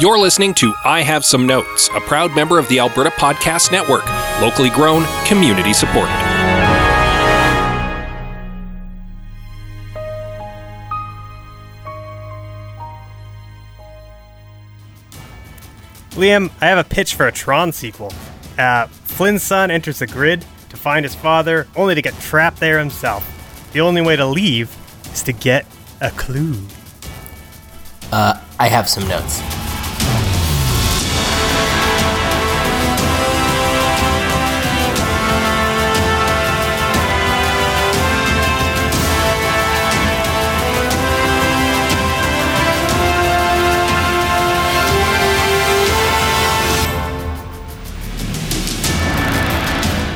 You're listening to I Have Some Notes, a proud member of the Alberta Podcast Network, locally grown, community supported. Liam, I have a pitch for a Tron sequel. Uh, Flynn's son enters the grid to find his father, only to get trapped there himself. The only way to leave is to get a clue. Uh, I have some notes.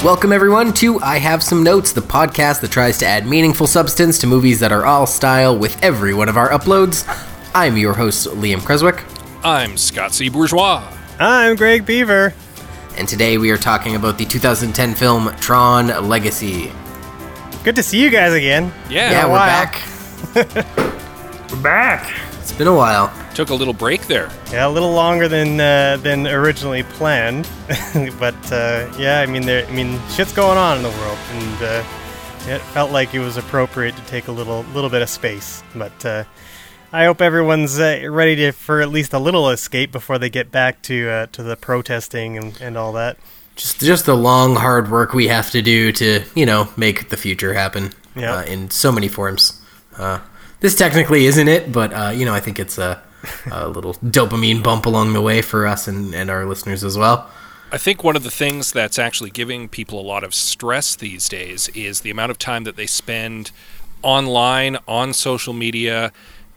Welcome, everyone, to I Have Some Notes, the podcast that tries to add meaningful substance to movies that are all style with every one of our uploads. I'm your host, Liam Creswick, I'm Scott C. Bourgeois. I'm Greg Beaver. and today we are talking about the 2010 film Tron Legacy. Good to see you guys again. Yeah, Yeah, we're back. We're back. It's been a while. Took a little break there. Yeah, a little longer than uh, than originally planned, but uh, yeah, I mean, there, I mean, shit's going on in the world, and uh, it felt like it was appropriate to take a little little bit of space. But uh, I hope everyone's uh, ready to for at least a little escape before they get back to uh, to the protesting and, and all that. Just, just the long, hard work we have to do to, you know, make the future happen. Yeah. Uh, in so many forms. Uh, this technically isn't it, but uh, you know, I think it's a, a little dopamine bump along the way for us and, and our listeners as well. I think one of the things that's actually giving people a lot of stress these days is the amount of time that they spend online, on social media,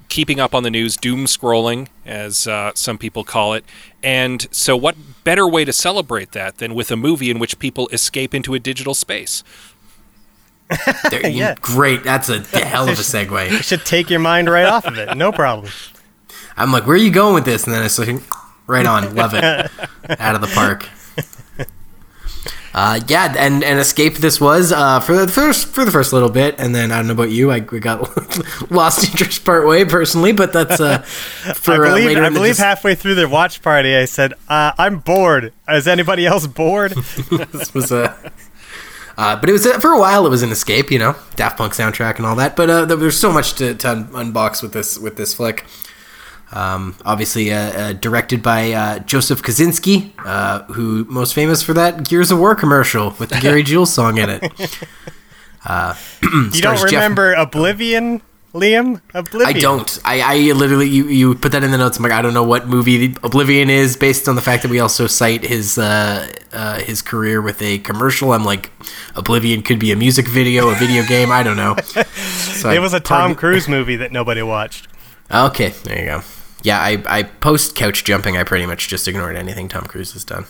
keeping up on the news, doom scrolling, as uh, some people call it. And so, what better way to celebrate that than with a movie in which people escape into a digital space? Yeah. Great. That's a hell of a segue. It should take your mind right off of it. No problem. I'm like, where are you going with this? And then it's like, right on, love it, out of the park. Uh, yeah, and and escape this was uh, for the first for the first little bit, and then I don't know about you, I we got lost interest part way personally, but that's uh, for I uh, believe, later I believe dis- halfway through the watch party, I said, uh, "I'm bored. Is anybody else bored?" this was a. Uh, but it was for a while. It was an escape, you know, Daft Punk soundtrack and all that. But uh, there's so much to, to un- unbox with this with this flick. Um, obviously, uh, uh, directed by uh, Joseph Kosinski, uh, who most famous for that Gears of War commercial with the Gary Jules song in it. Uh, you don't Jeff- remember Oblivion, Liam? Oblivion. I don't. I, I literally you, you put that in the notes. I'm like, I don't know what movie Oblivion is based on the fact that we also cite his uh, uh, his career with a commercial. I'm like, Oblivion could be a music video, a video game. I don't know. So I- It was a Tom pardon- Cruise movie that nobody watched. Okay, there you go. Yeah, I, I post couch jumping. I pretty much just ignored anything Tom Cruise has done.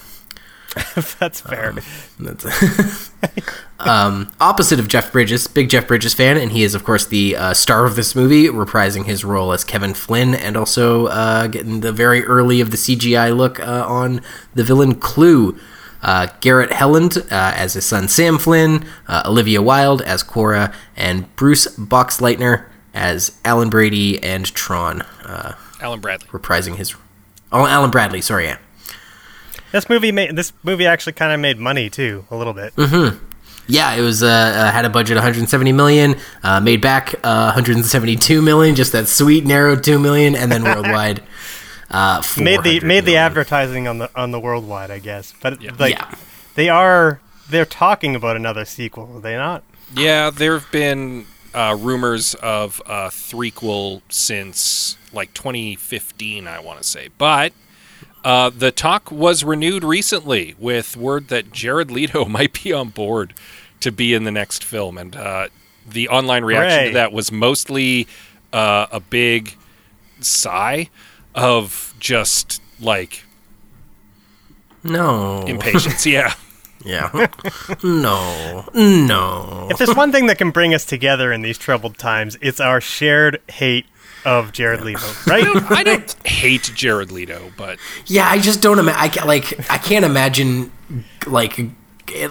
That's fair. That's um, opposite of Jeff Bridges, big Jeff Bridges fan, and he is of course the uh, star of this movie, reprising his role as Kevin Flynn, and also uh, getting the very early of the CGI look uh, on the villain Clu. Uh, Garrett Hedlund uh, as his son Sam Flynn, uh, Olivia Wilde as Quorra, and Bruce Boxleitner as Alan Brady and Tron, uh, Alan Bradley. reprising his. Oh, Alan Bradley. Sorry, yeah. This movie made this movie actually kind of made money too, a little bit. Yeah, it was uh, uh, had a budget 170 million, uh, made back uh, 172 million, just that sweet narrow two million, and then worldwide uh, made the 400 made the advertising on the on the worldwide, I guess. But Yeah. like Yeah. they are they're talking about another sequel, are they not? Yeah, there have been uh, rumors of a threequel since like 2015, I want to say. But uh, the talk was renewed recently with word that Jared Leto might be on board to be in the next film. And uh, the online reaction Hooray. to that was mostly uh, a big sigh of just like No. impatience. yeah. yeah. no. No. If there's one thing that can bring us together in these troubled times, it's our shared hate of Jared Leto, right? I don't hate Jared Leto, but Yeah, I just don't imagine. I ca- like. I can't imagine. Like. it-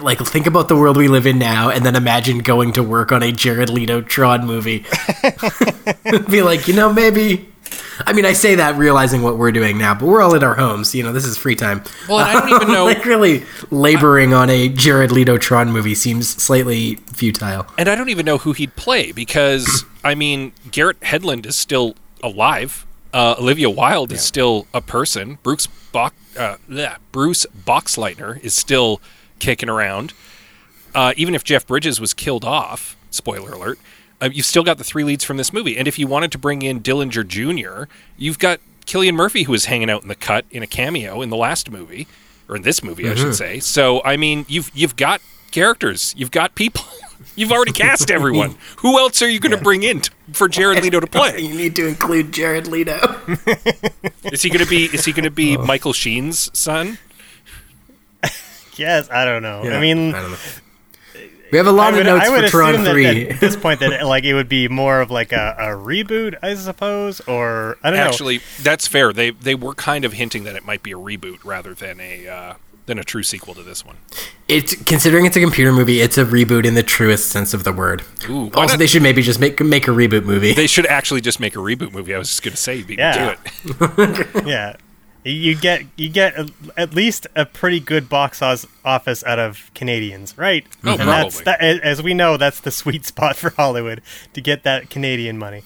Like think about the world we live in now, and then imagine going to work on a Jared Leto Tron movie. Be like, you know, maybe I mean, I say that realizing what we're doing now, but we're all in our homes. You know, this is free time. Well, I don't even know- like, really laboring on a Jared Leto Tron movie seems slightly futile. And I don't even know who he'd play because I mean Garrett Hedlund is still alive. Uh, Olivia Wilde is still a person. Bruce Bach, uh, bleh, Bruce Boxleitner is still kicking around. Uh, even if Jeff Bridges was killed off, spoiler alert, uh, you've still got the three leads from this movie. And if you wanted to bring in Dillinger Jr., you've got Cillian Murphy who was hanging out in the cut in a cameo in the last movie, or in this movie, I should say. So I mean, you've you've got characters, you've got people. You've already cast everyone. Who else are you going to bring in t- for Jared Leto to play? You need to include Jared Leto. Is he going to be? Is he going to be Michael Sheen's son? Yes, I don't know. I mean, I don't know. We have a lot I would, of notes I would for Tron that, 3. that at this point that like it would be more of like a, a reboot, I suppose, or I don't know. Actually, that's fair. They they were kind of hinting that it might be a reboot rather than a uh, than a true sequel to this one. It's considering it's a computer movie, it's a reboot in the truest sense of the word. Ooh, also, not- they should maybe just make make a reboot movie. They should actually just make a reboot movie. I was just going to say, beat Yeah. me to it. Yeah, you get you get a, at least a pretty good box office out of Canadians, right? Oh, and that's probably. that, as we know, that's the sweet spot for Hollywood to get that Canadian money.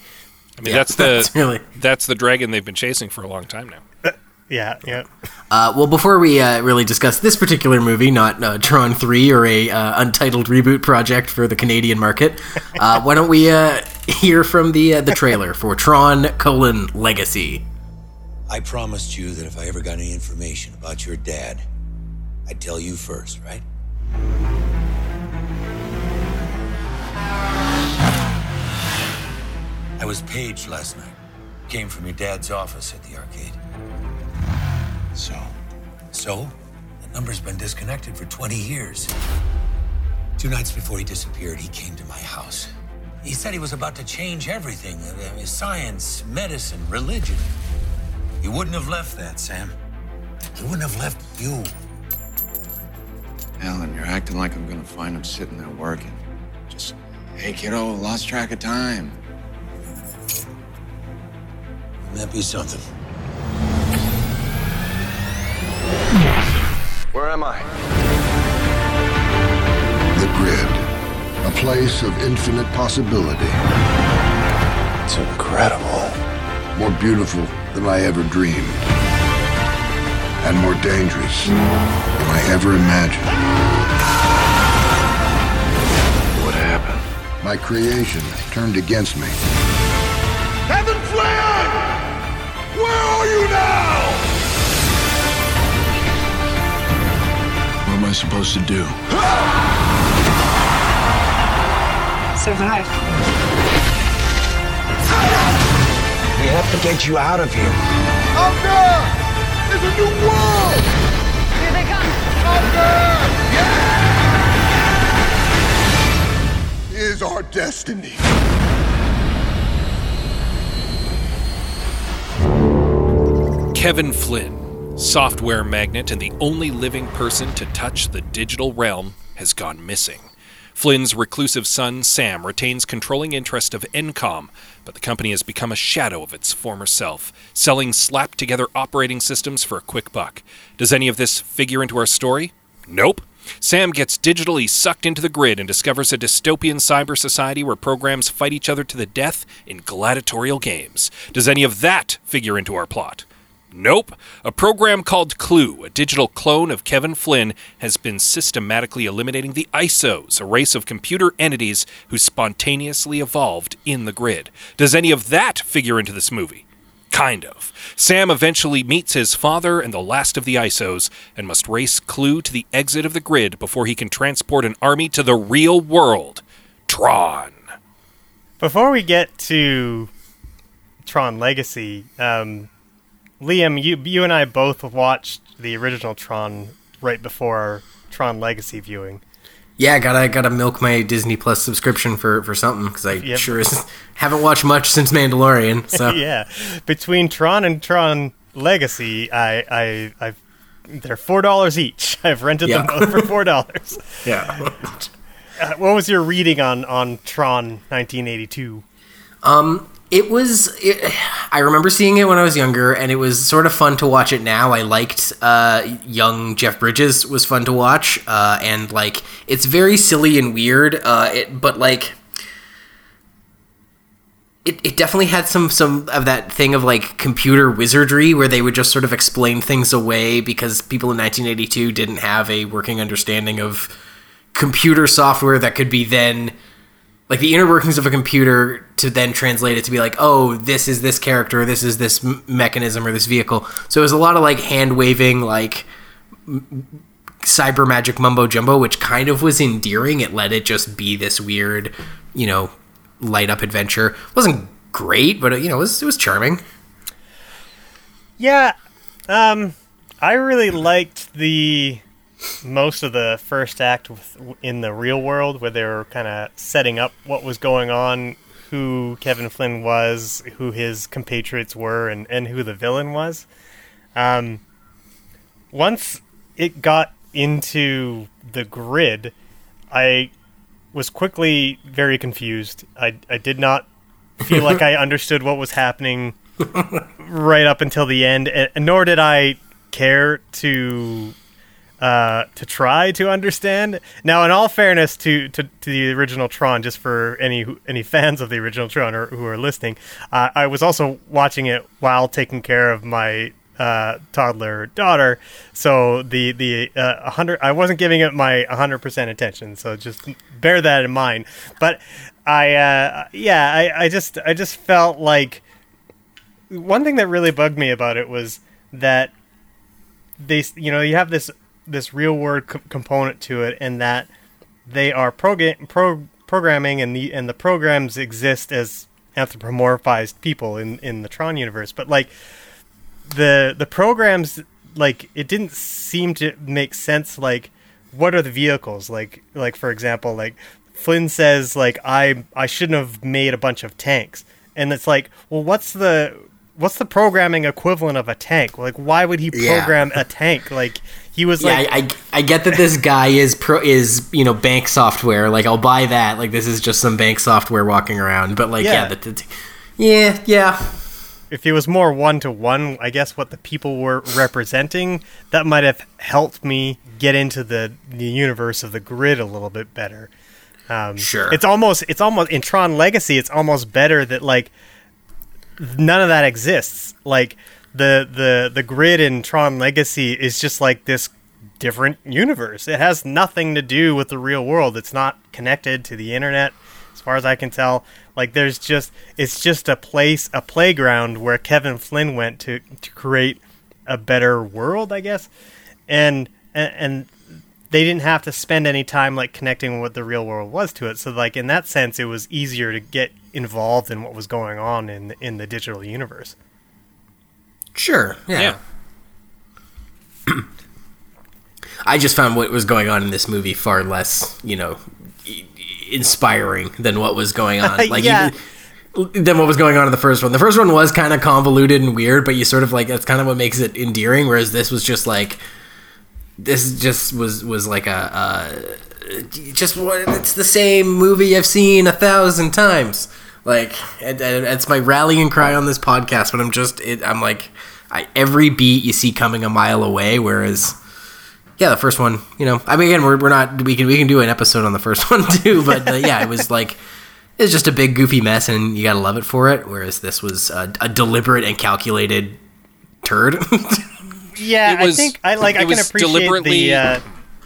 I mean, Yeah, that's the that's really- that's the dragon they've been chasing for a long time now. Yeah, yeah. Uh, well, before we uh, really discuss this particular movie, not uh, Tron 3 or a uh, untitled reboot project for the Canadian market, uh, why don't we uh, hear from the uh, the trailer for Tron: colon Legacy? I promised you that if I ever got any information about your dad, I'd tell you first, right? I was paged last night. Came from your dad's office at the arcade. So? So? The number's been disconnected for 20 years. Two nights before he disappeared, he came to my house. He said he was about to change everything uh, uh, science, medicine, religion. He wouldn't have left that, Sam. He wouldn't have left you. Alan, you're acting like I'm gonna find him sitting there working. Just, hey kiddo, lost track of time. Wouldn't that be something? Where am I? The Grid, a place of infinite possibility, It's incredible. more beautiful than I ever dreamed, and more dangerous than I ever imagined. What happened? My creation turned against me. Kevin Flynn! Where are you now? What am I supposed to do? Survive. Have to get you out of here. Out there! There's a new world! Here they come. Out there! Yeah! Is our destiny. Kevin Flynn, software magnate and the only living person to touch the digital realm, has gone missing. Flynn's reclusive son, Sam, retains controlling interest of Encom, but the company has become a shadow of its former self, selling slapped together operating systems for a quick buck. Does any of this figure into our story? Nope. Sam gets digitally sucked into the grid and discovers a dystopian cyber society where programs fight each other to the death in gladiatorial games. Does any of that figure into our plot? Nope. A program called Clu, a digital clone of Kevin Flynn, has been systematically eliminating the ISOs, a race of computer entities who spontaneously evolved in the grid. Does any of that figure into this movie? Kind of. Sam eventually meets his father and the last of the ISOs and must race Clu to the exit of the grid before he can transport an army to the real world. Tron. Before we get to Tron Legacy, um, Liam, you you and I both watched the original Tron right before Tron Legacy viewing. Yeah, gotta gotta milk my Disney Plus subscription for for something because I Yep. sure as, haven't watched much since Mandalorian. So yeah, between Tron and Tron Legacy, I I I've they're four dollars each. I've rented them both for four dollars. yeah. uh, what was your reading on on Tron 1982? It was. It, I remember seeing it when I was younger, and it was sort of fun to watch it now. I liked uh, young Jeff Bridges was fun to watch, uh, and like it's very silly and weird. Uh, it, but like it, it definitely had some some of that thing of like computer wizardry where they would just sort of explain things away because people in 1982 didn't have a working understanding of computer software that could be then like the inner workings of a computer to then translate it to be like oh this is this character this is this mechanism or this vehicle so it was a lot of like hand waving like m- cyber magic mumbo jumbo which kind of was endearing it let it just be this weird you know light up adventure. wasn't great, but you know, it was it was charming. Yeah, um, I really liked the most of the first act with, in the real world where they were kind of setting up what was going on, who Kevin Flynn was, who his compatriots were, and, and who the villain was. Um, once it got into the grid, I was quickly very confused. I, I did not feel like I understood what was happening right up until the end, and nor did I care to uh, to try to understand. Now, in all fairness to, to, to, the original Tron, just for any any fans of the original Tron or who are listening, uh, I was also watching it while taking care of my uh, toddler daughter. So the the uh, hundred, I wasn't giving it my hundred percent attention. So just bear that in mind. But I, uh, yeah, I, I just I just felt like one thing that really bugged me about it was that they, you know, you have this this real world co- component to it, and that they are pro- programming, and the and the programs exist as anthropomorphized people in in the Tron universe, but like the the programs like it didn't seem to make sense like what are the vehicles? Like like for example like Flynn says like I I shouldn't have made a bunch of tanks. And it's like well what's the what's the programming equivalent of a tank? Like why would he program yeah. a tank? Like he was yeah, like I, I, I get that this guy is pro is you know bank software like I'll buy that like this is just some bank software walking around but like yeah, yeah, the, the, yeah yeah if it was more one to one, I guess what the people were representing, that might have helped me get into the the universe of the grid a little bit better. Um, sure. It's almost it's almost in Tron Legacy. It's almost better that like none of that exists. Like the the the grid in Tron Legacy is just like this different universe. It has nothing to do with the real world. It's not connected to the internet as far as I can tell. Like there's just it's just a place, a playground where Kevin Flynn went to to create a better world, I guess. And and, and they didn't have to spend any time like connecting what the real world was to it. So like in that sense, it was easier to get involved in what was going on in in the digital universe. Sure. Yeah. yeah. I just found what was going on in this movie far less, you know, inspiring than what was going on. Like yeah. Even, than what was going on in the first one. The first one was kind of convoluted and weird, but you sort of like that's kind of what makes it endearing. Whereas this was just like this just was was like a, a just what it's the same movie I've seen a thousand times. Like and, and it's my rallying cry on this podcast, but I'm just it, I'm like I, every beat you see coming a mile away, whereas yeah, the first one, you know, I mean, again, we're, we're not, we can, we can do an episode on the first one too, but uh, yeah, it was like, it's just a big goofy mess and you gotta love it for it. Whereas this was a, a deliberate and calculated turd. yeah, was, I think I like, I can appreciate the, uh,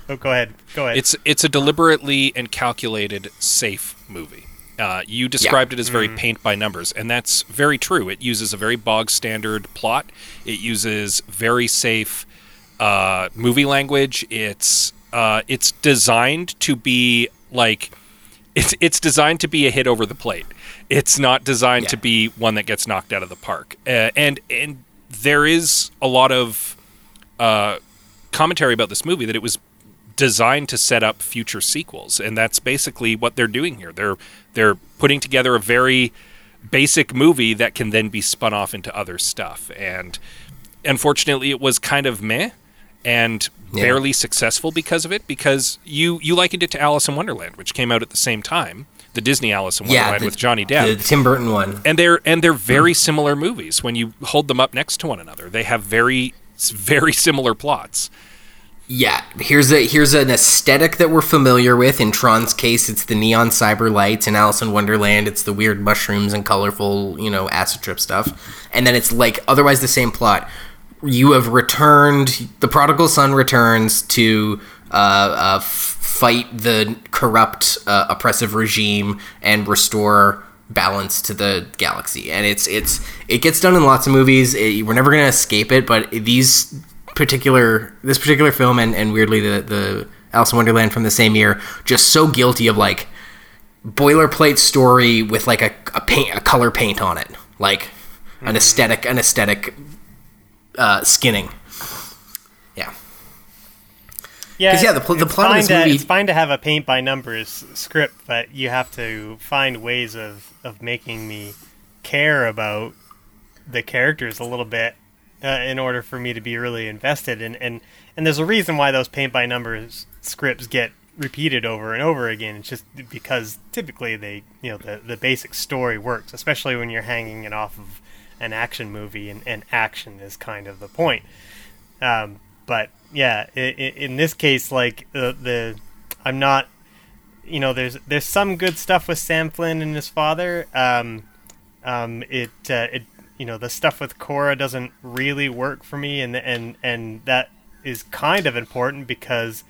oh, go ahead. Go ahead. It's, it's a deliberately and calculated safe movie. Uh, you described yeah. it as very mm. paint by numbers, and that's very true. It uses a very bog standard plot. It uses very safe uh, movie language. It's uh, it's designed to be like it's it's designed to be a hit over the plate. It's not designed yeah. to be one that gets knocked out of the park. Uh, and and there is a lot of uh, commentary about this movie that it was designed to set up future sequels, and that's basically what they're doing here. They're they're putting together a very basic movie that can then be spun off into other stuff. And unfortunately, it was kind of meh and yeah. barely successful because of it because you you likened it to Alice in Wonderland which came out at the same time the Disney Alice in Yeah, Wonderland the- with Johnny Depp. The, the Tim Burton one. and they're and they're hmm. very similar movies when you hold them up next to one another. They have very very similar plots. Yeah, here's a here's an aesthetic that we're familiar with. In Tron's case, it's the neon cyber lights. In Alice in Wonderland, it's the weird mushrooms and colorful, you know, acid trip stuff. And then it's like otherwise the same plot. You have returned. The prodigal son returns to uh, uh, fight the corrupt, uh, oppressive regime and restore balance to the galaxy. And it's it's it gets done in lots of movies. It, we're never gonna escape it. But these particular this particular film and, and weirdly the the Alice in Wonderland from the same year just so guilty of like boilerplate story with like a, a paint a color paint on it. Like an aesthetic an aesthetic uh, skinning. Yeah. Yeah, yeah, the pl- the plot of this to, movie- It's fine to have a paint by numbers script, but you have to find ways of, of making me care about the characters a little bit uh, in order for me to be really invested. And, and, and there's a reason why those paint by numbers scripts get repeated over and over again. It's just because typically they, you know, the, the basic story works, especially when you're hanging it off of an action movie, and, and action is kind of the point. Um, but yeah, in this case, like the, the, I'm not, you know, there's there's some good stuff with Sam Flynn and his father. Um, um, it uh, it you know the stuff with Quorra doesn't really work for me, and and and that is kind of important because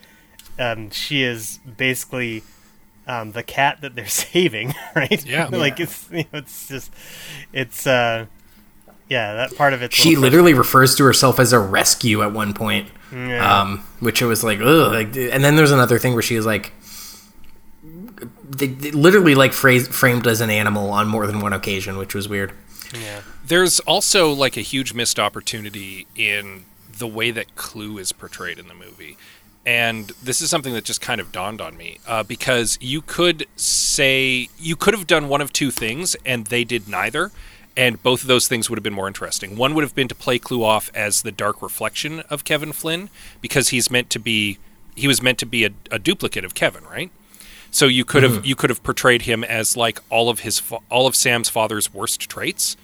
um, she is basically um, the cat that they're saving, right? Yeah. like it's you know, it's just it's uh yeah that part of it. she literally refers to herself as a rescue at one point Yeah. um, which I was like ugh like, and then there's another thing where she is like they, they literally like phrase, framed as an animal on more than one occasion which was weird yeah. There's also like a huge missed opportunity in the way that Clu is portrayed in the movie. And this is something that just kind of dawned on me uh, because you could say you could have done one of two things and they did neither, and both of those things would have been more interesting. One would have been to play Clu off as the dark reflection of Kevin Flynn because he's meant to be he was meant to be a, a duplicate of Kevin, right? So you could have you could have portrayed him as like all of his fa- all of Sam's father's worst traits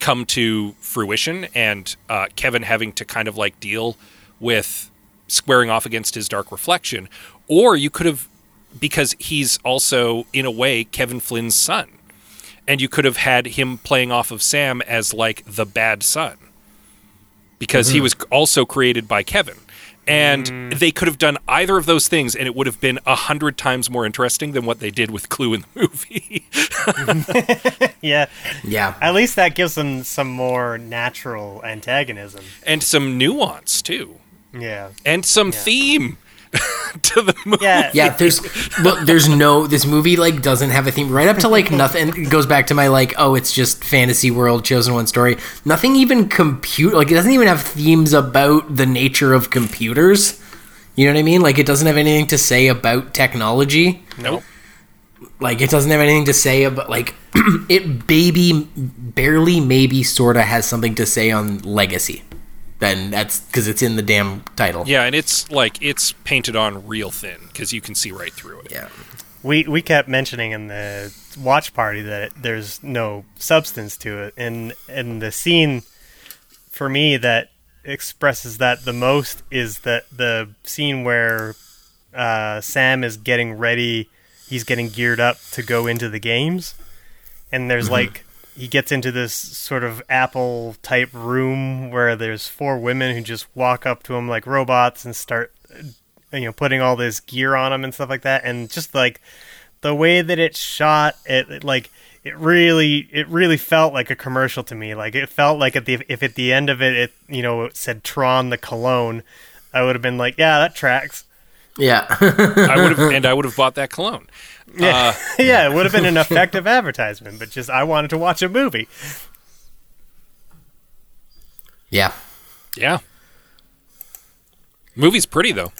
come to fruition, and uh, Kevin having to kind of like deal with squaring off against his dark reflection, or you could have because he's also in a way Kevin Flynn's son, and you could have had him playing off of Sam as like the bad son. Because he was also created by Kevin. And mm. they could have done either of those things, and it would have been a hundred times more interesting than what they did with Clu in the movie. Yeah, yeah. At least that gives them some more natural antagonism. and some nuance too, Yeah, and some theme to the movie. yeah, yeah there's well, there's no this movie like doesn't have a theme. Right up to like nothing it goes back to my like oh it's just fantasy world chosen one story. Nothing even compute like it doesn't even have themes about the nature of computers. You know what i mean? Like it doesn't have anything to say about technology. Nope. like it doesn't have anything to say about like it baby barely maybe sort of has something to say on legacy then that's because it's in the damn title. Yeah, and it's like it's painted on real thin because you can see right through it. yeah. We we kept mentioning in the watch party that it, there's no substance to it, and and the scene for me that expresses that the most is that the scene where uh, Sam is getting ready, he's getting geared up to go into the games, and there's like he gets into this sort of Apple type room where there's four women who just walk up to him like robots and start uh, you know putting all this gear on him and stuff like that. And just like the way that it's shot it, it, like it really it really felt like a commercial to me. Like it felt like at the if at the end of it it you know it said Tron the cologne I would have been like yeah that tracks yeah I would have, and I would have bought that cologne. yeah yeah it would have been an effective advertisement but just I wanted to watch a movie yeah Yeah. Movie's pretty though.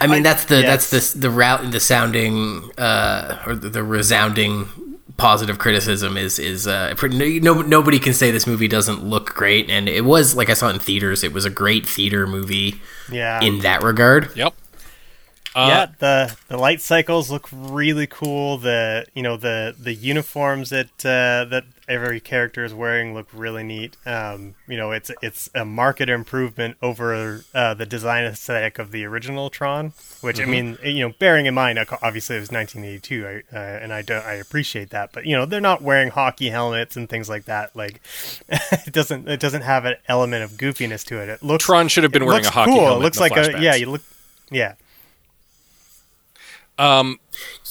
I mean, that's the yes. that's the the route the sounding uh, or the, the resounding positive criticism is is uh, pretty, no nobody can say this movie doesn't look great, and it was like I saw it in theaters. It was a great theater movie yeah in that regard. Yep. Uh, yeah, the the light cycles look really cool. The you know the the uniforms that uh, that every character is wearing look really neat. Um, you know, it's it's a market improvement over uh, the design aesthetic of the original Tron. Which I mean, you know, bearing in mind, obviously it was 1982, I, uh, and I don't I appreciate that. But you know, they're not wearing hockey helmets and things like that. Like, it doesn't it doesn't have an element of goofiness to it. It looks Tron should have been wearing a hockey cool. helmet. It looks like a yeah. You look yeah. Um,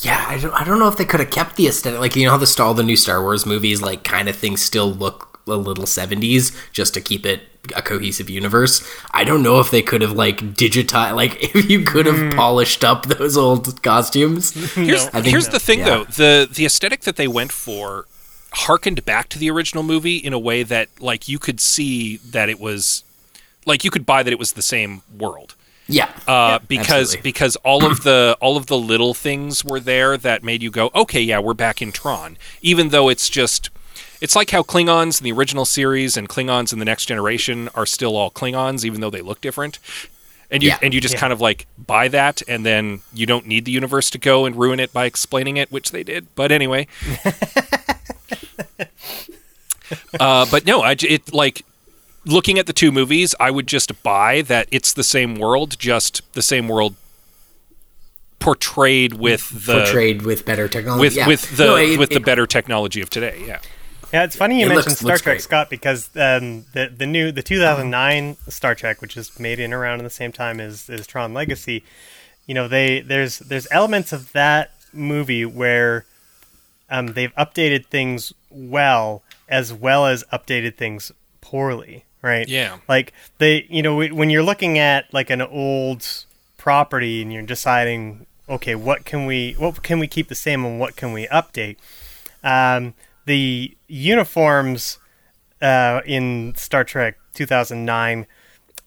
Yeah, I don't, I don't know if they could have kept the aesthetic. Like, you know how the all the new Star Wars movies, like, kind of things still look a little 70s just to keep it a cohesive universe. I don't know if they could have, like, digitized, like, if you could have polished up those old costumes. Here's, I think- here's the thing, yeah. though the the aesthetic that they went for harkened back to the original movie in a way that, like, you could see that it was, like, you could buy that it was the same world. Yeah. Uh, because absolutely. because all of the all of the little things were there that made you go, okay, yeah, we're back in Tron, even though it's just. It's like how Klingons in the original series and Klingons in the next generation are still all Klingons, even though they look different. And you Yeah. and you just kind of like buy that, and then you don't need the universe to go and ruin it by explaining it, which they did. But anyway, uh, but no, I, it like looking at the two movies, I would just buy that it's the same world, just the same world portrayed with the Portrayed with better technology. with yeah. with the No, it- with the it- better technology of today. Yeah. Yeah, it's funny you It mentioned looks- Star looks Trek, great. Scott, because um, the the new the 2009 Star Trek, which is made in around in the same time as, as Tron Legacy, you know, they there's there's elements of that movie where um, they've updated things well as well as updated things poorly, right? Yeah. Like they, you know, when you're looking at like an old property and you're deciding, okay, what can we what can we keep the same and what can we update? Um, the uniforms uh, in Star Trek 2009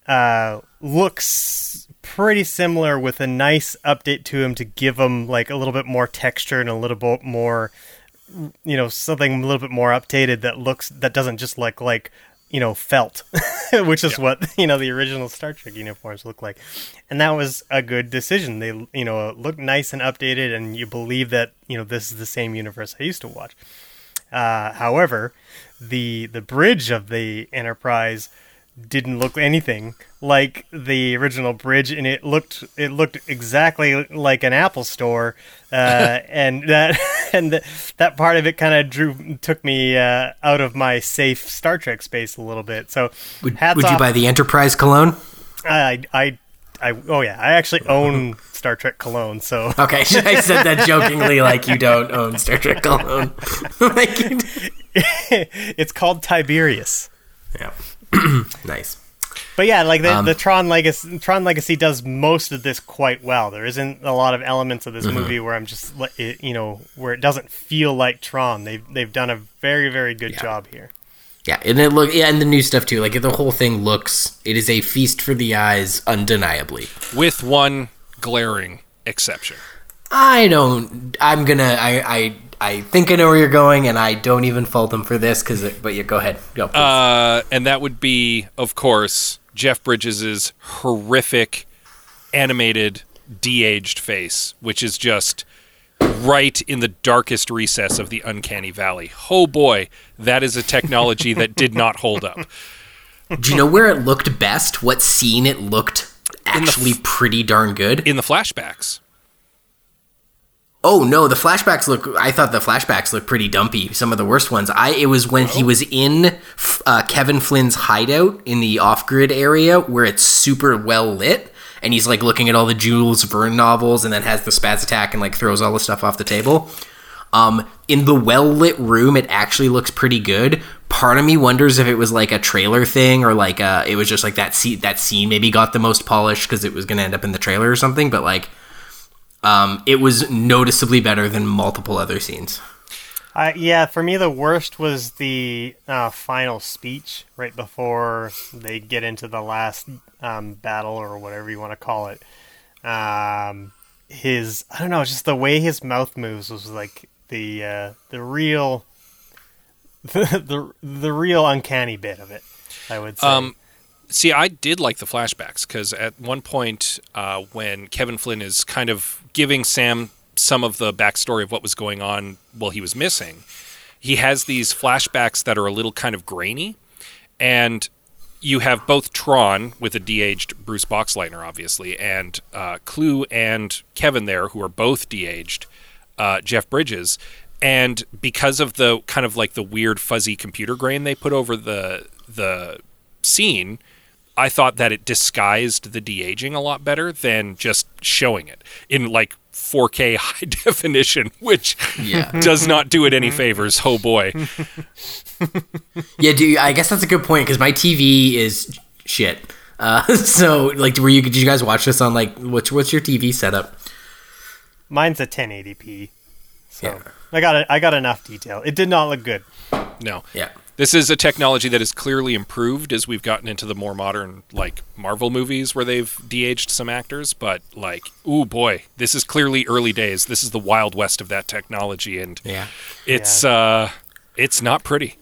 uh, looks pretty similar with a nice update to them to give them like a little bit more texture and a little bit more you know something a little bit more updated that looks that doesn't just look like you know felt which is what you know the original star trek uniforms look like. And that was a good decision. They you know look nice and updated and you believe that you know this is the same universe i used to watch. Uh, however the the bridge of the enterprise didn't look anything like the original bridge and it looked it looked exactly like an apple store uh, and that and th- that part of it kind of drew took me uh, out of my safe star trek space a little bit. So Would, would you buy the Enterprise cologne? I, I i oh yeah i actually own star trek cologne so. Okay, I said that jokingly, like you don't own Star Trek cologne. like, it's called tiberius. Yeah, nice. But yeah, like the, Um, the Tron Legacy, Tron Legacy does most of this quite well. There isn't a lot of elements of this Mm-hmm. movie where I'm just, you know, where it doesn't feel like Tron. They've they've done a very very good Yeah. job here. Yeah, and it look yeah, and the new stuff too. Like the whole thing looks, it is a feast for the eyes, undeniably. With one glaring exception. I don't. I'm gonna. I. I. I think I know where you're going, and I don't even fault them for this. Cause, but yeah, go ahead. Go. Uh, and that would be, of course, Jeff Bridges' horrific animated de-aged face, which is just right in the darkest recess of the uncanny valley. Oh boy, that is a technology that did not hold up. Do you know where it looked best? What scene it looked actually pretty darn good? In the flashbacks. Oh no, the flashbacks look. I thought the flashbacks looked pretty dumpy. Some of the worst ones. I. It was when he was in uh, Kevin Flynn's hideout in the off-grid area where it's super well lit, and he's like looking at all the Jules Verne novels, and then has the spaz attack and like throws all the stuff off the table. Um, in the well lit room, it actually looks pretty good. Part of me wonders if it was like a trailer thing or like uh, it was just like that scene. That scene maybe got the most polish because it was going to end up in the trailer or something. But like, um, it was noticeably better than multiple other scenes. Uh, yeah, for me the worst was the uh, final speech right before they get into the last um, battle or whatever you want to call it. Um, his I don't know, just the way his mouth moves was like the uh, the real the, the the real uncanny bit of it. I would say. Um, See, I did like the flashbacks because at one point, uh, when Kevin Flynn is kind of giving Sam some of the backstory of what was going on while he was missing, he has these flashbacks that are a little kind of grainy. And you have both Tron with a de-aged Bruce Boxleitner, obviously, and uh, Clu and Kevin there, who are both de-aged uh, Jeff Bridges. And because of the kind of like the weird fuzzy computer grain they put over the the scene, I thought that it disguised the de aging a lot better than just showing it in like 4K high definition, which Yeah. does not do it any favors. Oh boy. Yeah, do I guess that's a good point because my TV is shit. Uh, so like, were you? Did you guys watch this on like what's what's your TV setup? Mine's a 1080p, so Yeah. I got a, I got enough detail. It did not look good. No. Yeah. This is a technology that has clearly improved as we've gotten into the more modern, like Marvel movies where they've de-aged some actors. But like, ooh boy, this is clearly early days. This is the wild west of that technology, and Yeah. it's uh, it's not pretty.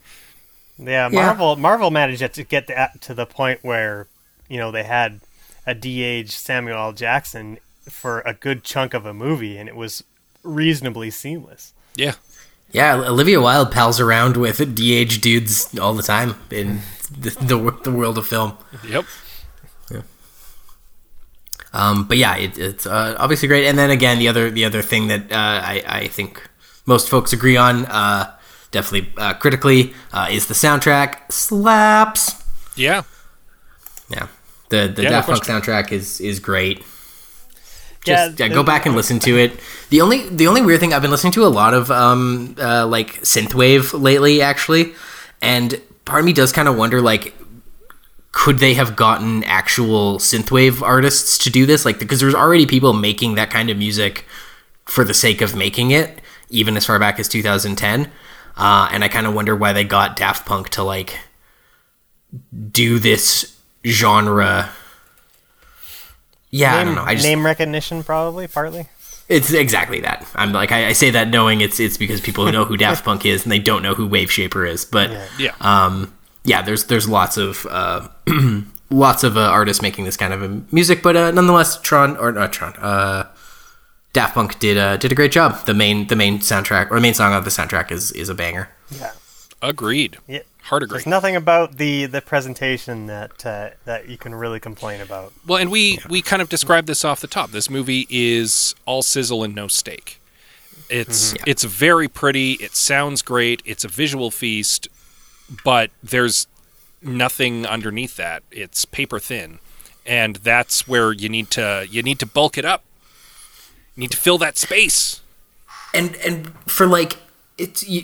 Yeah, Yeah. Marvel Marvel managed to get to, to the point where you know they had a de-aged Samuel L. Jackson for a good chunk of a movie, and it was reasonably seamless. Yeah, Yeah, Olivia Wilde pals around with de-aged dudes all the time in the, the, the world of film. yep. Um, but yeah, it, it's uh, obviously great. And then again, the other the other thing that uh, I, I think most folks agree on, uh, definitely uh, critically, uh, is the soundtrack slaps. Yeah, Yeah, the the Yeah, Daft Punk soundtrack is is great. Yeah, Just yeah, go back and listen to it. The only the only weird thing I've been listening to a lot of um uh, like synthwave lately actually, and part of me does kind of wonder like could they have gotten actual synthwave artists to do this like because there's already people making that kind of music for the sake of making it even as far back as 2010 uh, and I kind of wonder why they got Daft Punk to like do this genre yeah I name, don't know I just name recognition, probably partly. it's exactly that. I'm like I, I say that knowing it's it's because people who know who Daft Punk is and they don't know who Wave Shaper is. But yeah. um, yeah, there's there's lots of uh, lots of uh, artists making this kind of music, but uh, nonetheless, Tron or not Tron, uh, Daft Punk did uh, did a great job. The main the main soundtrack or the main song of the soundtrack is is a banger. Yeah. Agreed. Yeah. Hard agree. There's nothing about the the presentation that uh, that you can really complain about. Well, and we we kind of described this off the top. This movie is all sizzle and no steak. It's it's very pretty. It sounds great. It's a visual feast, but there's nothing underneath that. It's paper thin, and that's where you need to you need to bulk it up. You need to fill that space. and and for like it's you,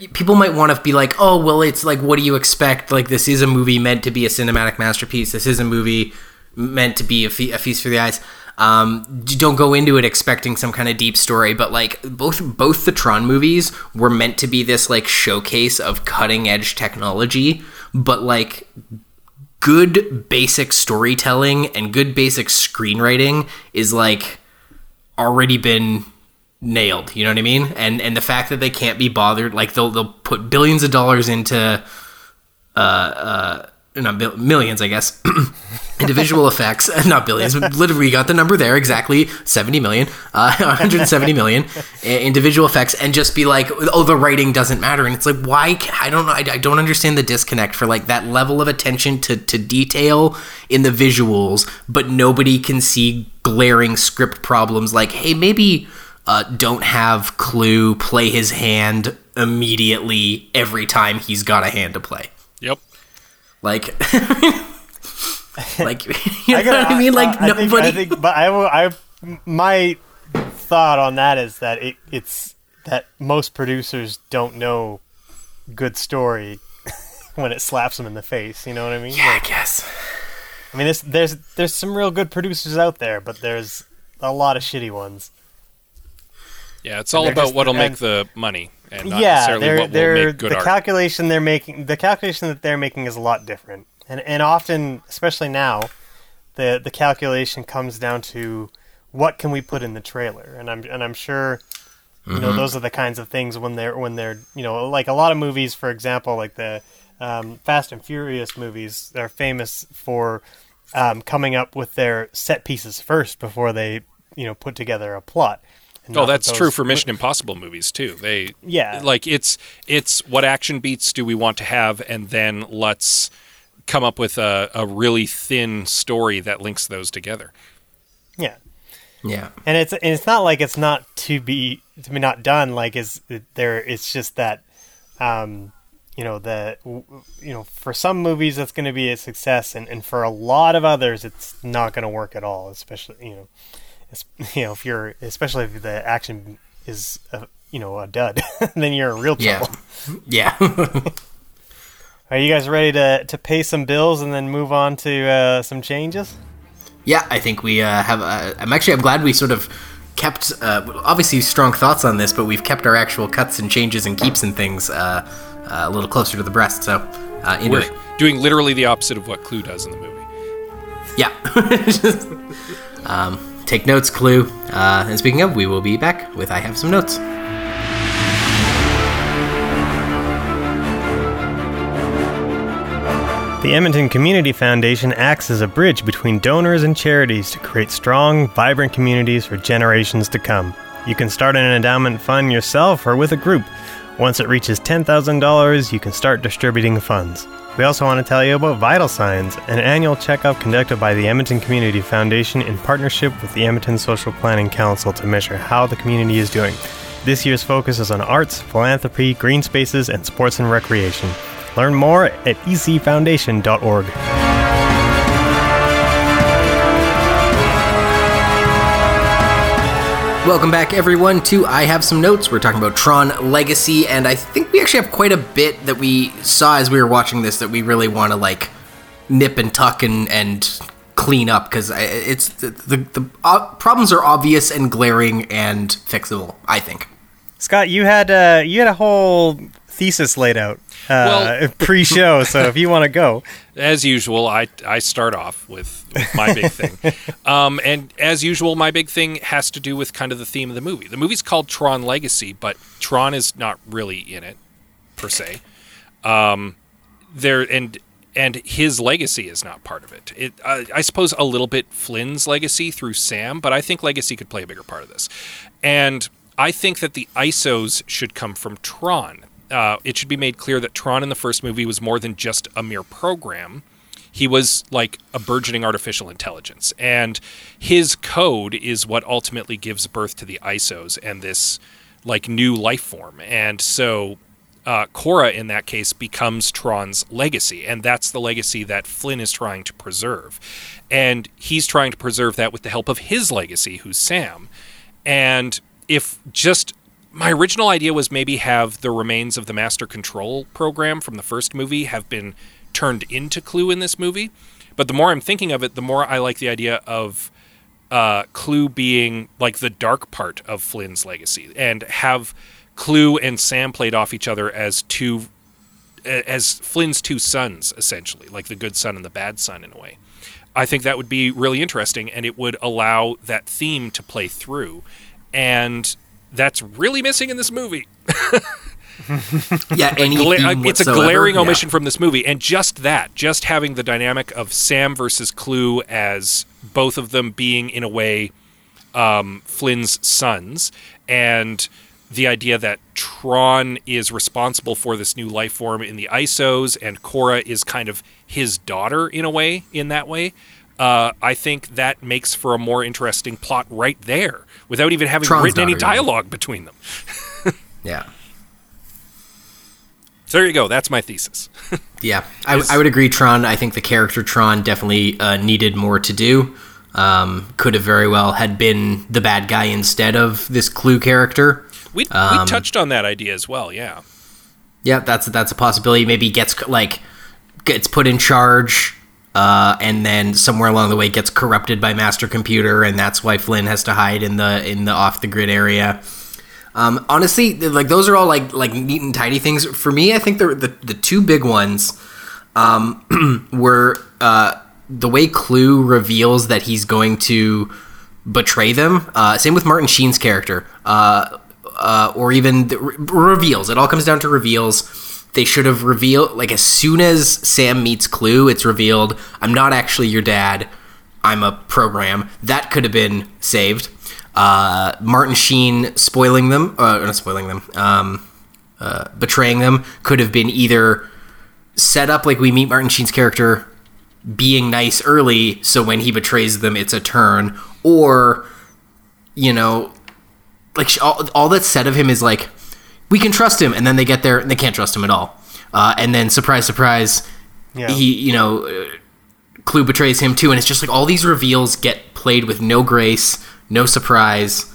you- people might want to be like oh well it's like what do you expect? Like this is a movie meant to be a cinematic masterpiece. This is a movie meant to be a, fe- a feast for the eyes. Um, don't go into it expecting some kind of deep story but like both both the tron movies were meant to be this like showcase of cutting edge technology but like good basic storytelling and good basic screenwriting is like already been nailed. You know what I mean? And and the fact that they can't be bothered, like they'll they'll put billions of dollars into, uh, uh, not bil- millions, I guess, into visual effects. Not billions, but literally you got the number there exactly, seventy million, uh, one hundred seventy million i- into visual effects, and just be like, oh, the writing doesn't matter. And it's like, why? I don't know. I, I don't understand the disconnect for like that level of attention to to detail in the visuals, but nobody can see glaring script problems. Like, hey, maybe uh, don't have Clu play his hand immediately every time he's got a hand to play. Yep. Like, like you know gotta- what I mean? Like I think- nobody. I think, but I, I, my thought on that is that it, it's that most producers don't know good story when it slaps them in the face. You know what I mean? yeah, Like, I guess. I mean, there's, there's there's some real good producers out there, but there's a lot of shitty ones. Yeah, it's all They're about just- what'll make the money, and not yeah, necessarily they're, what will they're make good the art. calculation they're making. The calculation that they're making is a lot different, and and often, especially now, the the calculation comes down to what can we put in the trailer, and I'm and I'm sure. You know, those are the kinds of things when they're when they're you know like a lot of movies, for example, like the um, Fast and Furious movies are famous for um, coming up with their set pieces first before they, you know, put together a plot. And Oh, not that that's true for Mission Impossible movies too. They Yeah. like it's it's what action beats do we want to have, and then let's come up with a, a really thin story that links those together. Yeah. Yeah. and it's and it's not like it's not to be to be not done like is there it's just that um you know the you know for some movies that's going to be a success and, and for a lot of others it's not going to work at all especially you know es- you know if you're especially if the action is a, you know a dud then you're in real Yeah. trouble Yeah. are you guys ready to to pay some bills and then move on to uh, some changes Yeah, I think we uh, have. Uh, I'm actually. I'm glad we sort of kept. Uh, obviously, strong thoughts on this, but we've kept our actual cuts and changes and keeps and things uh, uh, a little closer to the breast. So, uh, into We're it. doing literally the opposite of what Clu does in the movie. Yeah. um, take notes, Clu. Uh, and speaking of, we will be back with I have some notes. The Edmonton Community Foundation acts as a bridge between donors and charities to create strong, vibrant communities for generations to come. You can start an endowment fund yourself or with a group. Once it reaches $10,000, you can start distributing funds. We also want to tell you about Vital Signs, an annual checkup conducted by the Edmonton Community Foundation in partnership with the Edmonton Social Planning Council to measure how the community is doing. This year's focus is on arts, philanthropy, green spaces, and sports and recreation. Learn more at ecfoundation.org. Welcome back, everyone, to I Have Some Notes. We're talking about Tron Legacy, and I think we actually have quite a bit that we saw as we were watching this that we really want to, like, nip and tuck and, and clean up because it's the, the, the uh, problems are obvious and glaring and fixable, I think. Scott, you had uh, you had a whole thesis laid out uh, Well- pre-show, so if you want to go, As usual, I I start off with, with my big thing, um, and as usual, my big thing has to do with kind of the theme of the movie. The movie's called Tron Legacy, but Tron is not really in it per se. Um, there and and his legacy is not part of it. It uh, I suppose a little bit Flynn's legacy through Sam, but I think legacy could play a bigger part of this. And I think that the ISOs should come from Tron. Uh, it should be made clear that Tron in the first movie was more than just a mere program. He was like a burgeoning artificial intelligence, and his code is what ultimately gives birth to the ISOs and this like new life form. And so uh, Quorra in that case becomes Tron's legacy, and that's the legacy that Flynn is trying to preserve. And he's trying to preserve that with the help of his legacy, who's Sam. And if just my original idea was maybe have the remains of the Master Control program from the first movie have been turned into Clu in this movie. But the more I'm thinking of it, the more I like the idea of uh, Clu being like the dark part of Flynn's legacy, and have Clu and Sam played off each other as two, as Flynn's two sons, essentially, like the good son and the bad son in a way. I think that would be really interesting, and it would allow that theme to play through, and that's really missing in this movie. Yeah, Gla- uh, it's a glaring yeah. omission from this movie, and just that, just having the dynamic of Sam versus Clu as both of them being in a way um, Flynn's sons, and the idea that Tron is responsible for this new life form in the ISOs, and Quorra is kind of his daughter in a way, in that way. Uh, I think that makes for a more interesting plot right there, without even having Tron's written any dialogue between them. Yeah. So there you go. That's my thesis. Yeah, I, I would agree. Tron. I think the character Tron definitely uh, needed more to do. Um, could have very well had been the bad guy instead of this Clu character. We, Um, we touched on that idea as well, yeah. Yeah, that's that's a possibility. Maybe gets like gets put in charge, uh, and then somewhere along the way gets corrupted by Master Computer, and that's why Flynn has to hide in the in the off the grid area. Um, honestly, like those are all like like neat and tidy things. For me, I think the the, the two big ones um, were uh, the way Clu reveals that he's going to betray them. Uh, same with Martin Sheen's character, uh, uh, or even the re- reveals. It all comes down to reveals. They should have revealed like as soon as Sam meets Clu, it's revealed I'm not actually your dad. I'm a program. That could have been saved. Uh, Martin Sheen spoiling them, uh, not spoiling them, um, uh, betraying them could have been either set up like we meet Martin Sheen's character being nice early, so when he betrays them, it's a turn, or you know, like all, all that's said of him is like we can trust him, and then they get there and they can't trust him at all, uh, and then surprise, surprise, Yeah. he you know, uh, Clu betrays him too, and it's just like all these reveals get played with no grace, no surprise.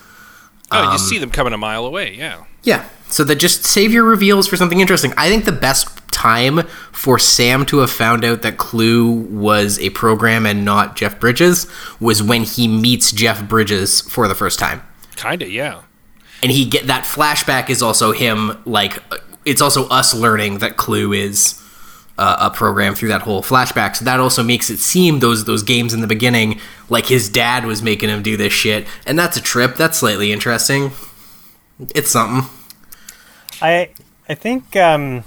Oh, Um, you see them coming a mile away. Yeah. Yeah. So that just save your reveals for something interesting. I think the best time for Sam to have found out that Clu was a program and not Jeff Bridges was when he meets Jeff Bridges for the first time. Kinda. Yeah. And he get that flashback is also him like it's also us learning that Clu is uh, a program through that whole flashback. So that also makes it seem those those games in the beginning like his dad was making him do this shit. And that's a trip. That's slightly interesting. It's something. I I think um,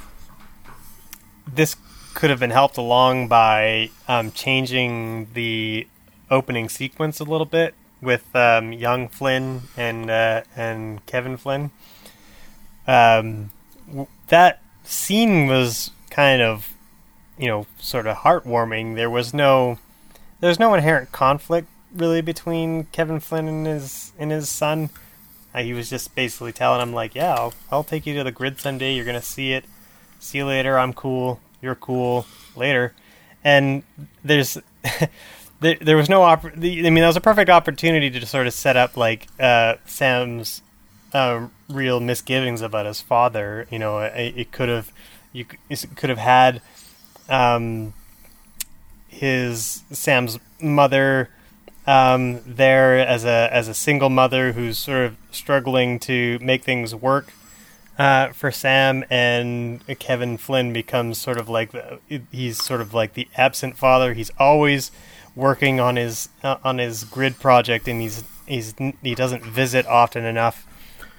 this could have been helped along by um, changing the opening sequence a little bit with um, young Flynn and uh, and Kevin Flynn. Um, that scene was kind of you know sort of heartwarming. There was no there's no inherent conflict really between Kevin Flynn and his and his son. Uh, he was just basically telling him like, "Yeah, I'll, I'll take you to the grid someday. You're gonna see it. See you later. I'm cool. You're cool. Later." And there's there, there was no opp- the, I mean, that was a perfect opportunity to sort of set up like uh, Sam's uh, real misgivings about his father. You know, it, it could have you could have had um, his Sam's mother um, there as a as a single mother who's sort of struggling to make things work uh, for Sam, and Kevin Flynn becomes sort of like the, he's sort of like the absent father. He's always working on his uh, on his grid project, and he's he's he doesn't visit often enough.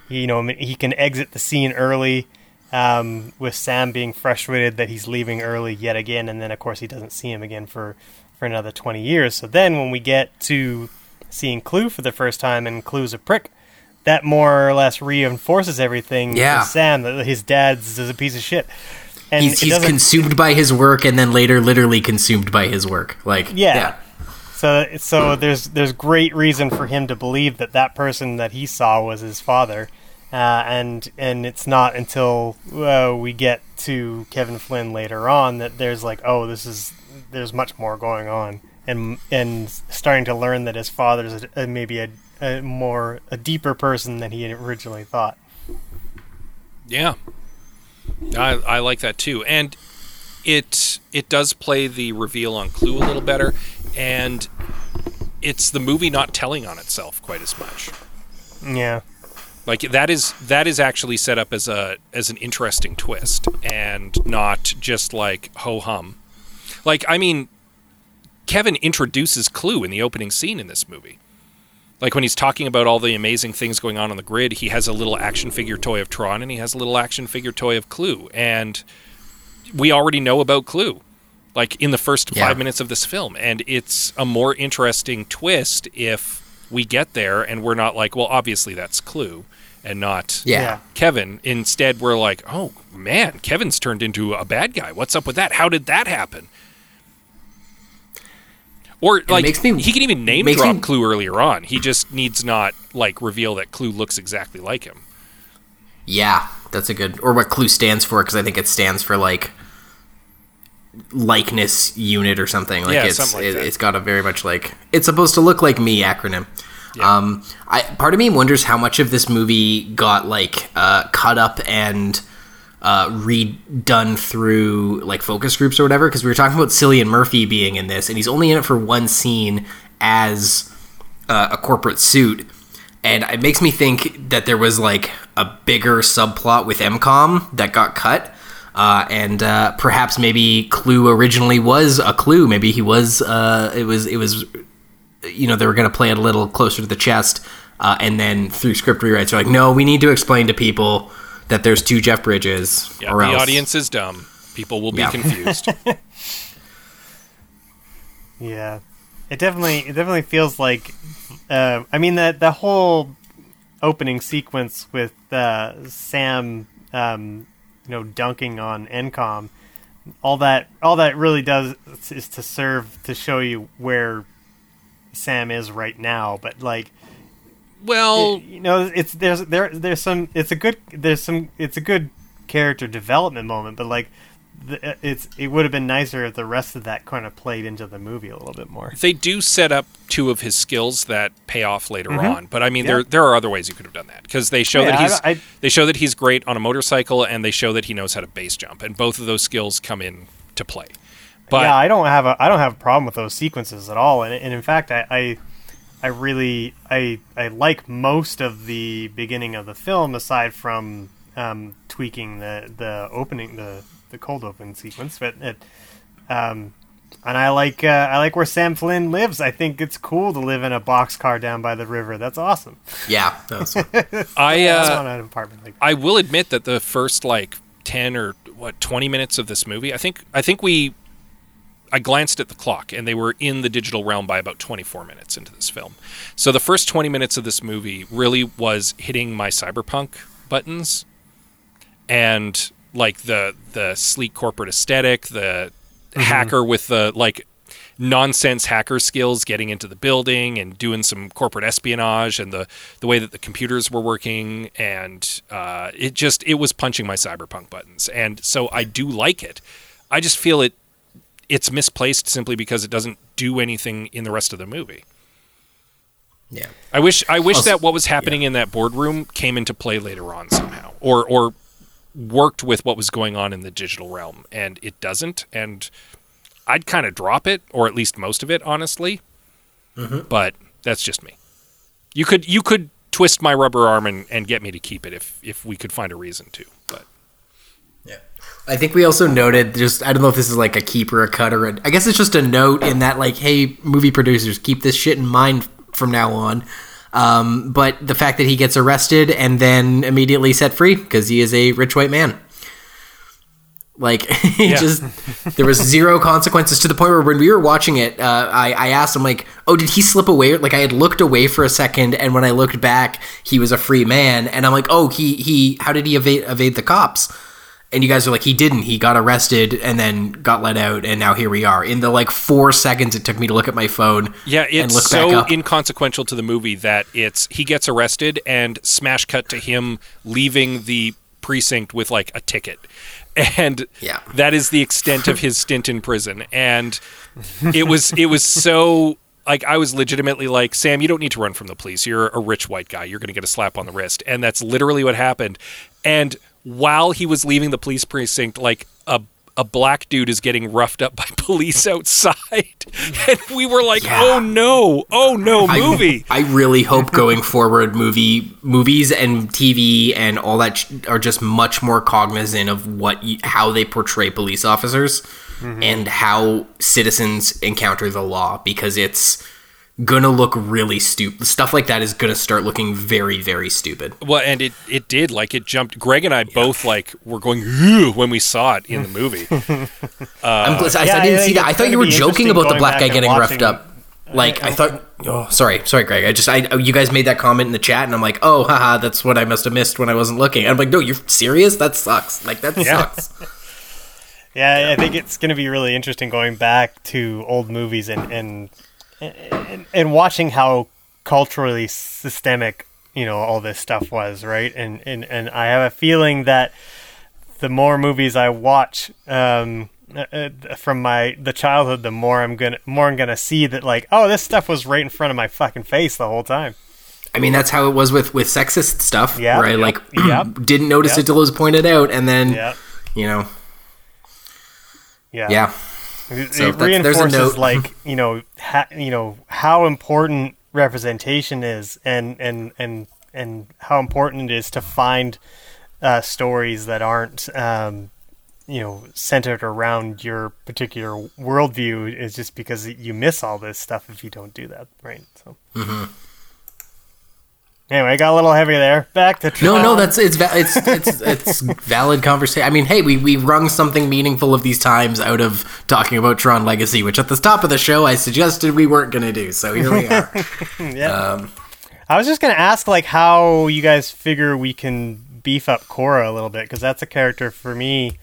He, you know, he can exit the scene early. Um, with Sam being frustrated that he's leaving early yet again, and then of course he doesn't see him again for for another 20 years. So then when we get to seeing Clu for the first time and Clu's a prick, that more or less reinforces everything Yeah. to Sam that his dad's is a piece of shit. And he's, he's consumed by his work and then later literally consumed by his work like Yeah. So so there's there's great reason for him to believe that that person that he saw was his father. Uh, and and it's not until uh, we get to Kevin Flynn later on that there's like oh this is there's much more going on and and starting to learn that his father's a, a, maybe a, a more a deeper person than he had originally thought. Yeah, I, I like that too, and it it does play the reveal on Clu a little better, and it's the movie not telling on itself quite as much. Yeah. Like that is that is actually set up as a as an interesting twist, and not just like ho hum. Like I mean, Kevin introduces Clu in the opening scene in this movie. Like when he's talking about all the amazing things going on on the grid, he has a little action figure toy of Tron and he has a little action figure toy of Clu. And we already know about Clu, like in the first Yeah. five minutes of this film. And it's a more interesting twist if we get there and we're not like, well, obviously that's Clu and not Yeah. Yeah. Kevin. Instead, we're like, oh man, Kevin's turned into a bad guy. What's up with that? How did that happen? Or like makes me- he can even name makes drop me- Clu earlier on. He just needs not like reveal that Clu looks exactly like him. Yeah, that's a good or what Clu stands for because i think it stands for like likeness unit or something. Like Yeah, it's something like it, it's got a very much like it's supposed to look like me acronym. Um i part of me wonders how much of this movie got like uh cut up and uh, redone through like focus groups or whatever because we were talking about Cillian Murphy being in this and he's only in it for one scene as uh, a corporate suit and it makes me think that there was like a bigger subplot with ENCOM that got cut. Uh, and uh, perhaps maybe Clu originally was a Clue. Maybe he was. Uh, it was. It was. You know, they were going to play it a little closer to the chest, uh, and then through script rewrites, they're like, no, we need to explain to people that there's two Jeff Bridges. Yeah, or the else. audience is dumb. People will be Yeah. confused. Yeah, it definitely it definitely feels like. Uh, I mean that the whole opening sequence with uh, Sam, um, you know, dunking on Encom. All that all that really does is to serve to show you where Sam is right now. But like, well, you know, it's there's there there's some it's a good there's some it's a good character development moment, but like. The, it's it would have been nicer if the rest of that kind of played into the movie a little bit more. they do set up two of his skills that pay off later Mhm. on. But I mean, Yeah. there there are other ways you could have done that because they show Yeah, that I- he's I- they show that he's great on a motorcycle and they show that he knows how to base jump, and both of those skills come in to play. But yeah, I don't have a I don't have a problem with those sequences at all, and, and in fact, I, I I really I I like most of the beginning of the film aside from um, tweaking the the opening the the cold open sequence, but it, um, and I like uh, I like where Sam Flynn lives. I think it's cool to live in a boxcar down by the river. That's awesome. Yeah, that I uh, want an apartment like I will admit that the first like ten or what twenty minutes of this movie, I think I think we I glanced at the clock and they were in the digital realm by about 24 minutes into this film. So the first 20 minutes of this movie really was hitting my cyberpunk buttons and like the the sleek corporate aesthetic, the hacker with the like nonsense hacker skills getting into the building and doing some corporate espionage and the the way that the computers were working and uh, it just it was punching my cyberpunk buttons and so I do like it. I just feel it it's misplaced simply because it doesn't do anything in the rest of the movie. Yeah. I wish I wish Also- that what was happening in that boardroom came into play later on somehow, or or worked with what was going on in the digital realm, and it doesn't. And I'd kind of drop it, or at least most of it, honestly. Mm-hmm. But that's just me. You could you could twist my rubber arm and, and get me to keep it if if we could find a reason to. But yeah, I think we also noted just I don't know if this is like a keep or a cut or a, I guess it's just a note in that like hey movie producers keep this shit in mind from now on. Um, but the fact that he gets arrested and then immediately set free because he is a rich white man. Like he just there was zero consequences to the point where when we were watching it, uh, I, I asked him like, "Oh, did he slip away?" Like I had looked away for a second, and when I looked back, he was a free man, and I'm like, "Oh, he he how did he evade evade the cops?" And you guys are like, "He didn't. He got arrested and then got let out, and now here we are." In the like four seconds it took me to look at my phone, yeah, and it's look so inconsequential to the movie that it's he gets arrested and smash cut to him leaving the precinct with like a ticket. And Yeah. that is the extent of his stint in prison. And it was it was so like I was legitimately like, Sam, you don't need to run from the police. You're a rich white guy. You're going to get a slap on the wrist. And that's literally what happened. And while he was leaving the police precinct, like a a black dude is getting roughed up by police outside, and we were like, "Oh no! Oh no!" Movie. I, I really hope going forward, movie movies and TV and all that are just much more cognizant of what how they portray police officers mm-hmm. and how citizens encounter the law because it's gonna look really stupid. Stuff like that is gonna start looking very very stupid. Well, and it it did like it jumped. Greg and I both like were going "Ugh," when we saw it in the movie. I'm glad I, yeah, I I didn't think see that. I thought you were joking about the black guy and getting roughed up. Like I uh, thought. Oh, sorry, sorry, Greg. I just I you guys made that comment in the chat, and I'm like, oh, haha, that's what I must have missed when I wasn't looking. I'm like, no, you're serious? That sucks. Like that Yeah. sucks. Yeah, I think it's going to be really interesting going back to old movies and and and, and watching how culturally systemic you know all this stuff was, right? And and and I have a feeling that the more movies I watch um, uh, uh, from my the childhood, the more I'm gonna more I'm gonna see that like, oh, this stuff was right in front of my fucking face the whole time. I mean, that's how it was with with sexist stuff, Yeah, I yep, like yep, didn't notice yep. it till it was pointed out, and then you know, yeah, yeah. It, So it that's- there's a reinforces like you know ha, you know how important representation is and and and and how important it is to find uh, stories that aren't um, you know centered around your particular worldview is just because you miss all this stuff if you don't do that right? So Anyway, I got a little heavy there. Back to No, Tron. no, that's it's it's it's it's valid conversation. I mean, hey, we we wrung something meaningful of these times out of talking about Tron Legacy, which at the top of the show I suggested we weren't going to do. So here we are. yeah. Um, I was just gonna ask like how you guys figure we can beef up Quorra a little bit because that's a character for me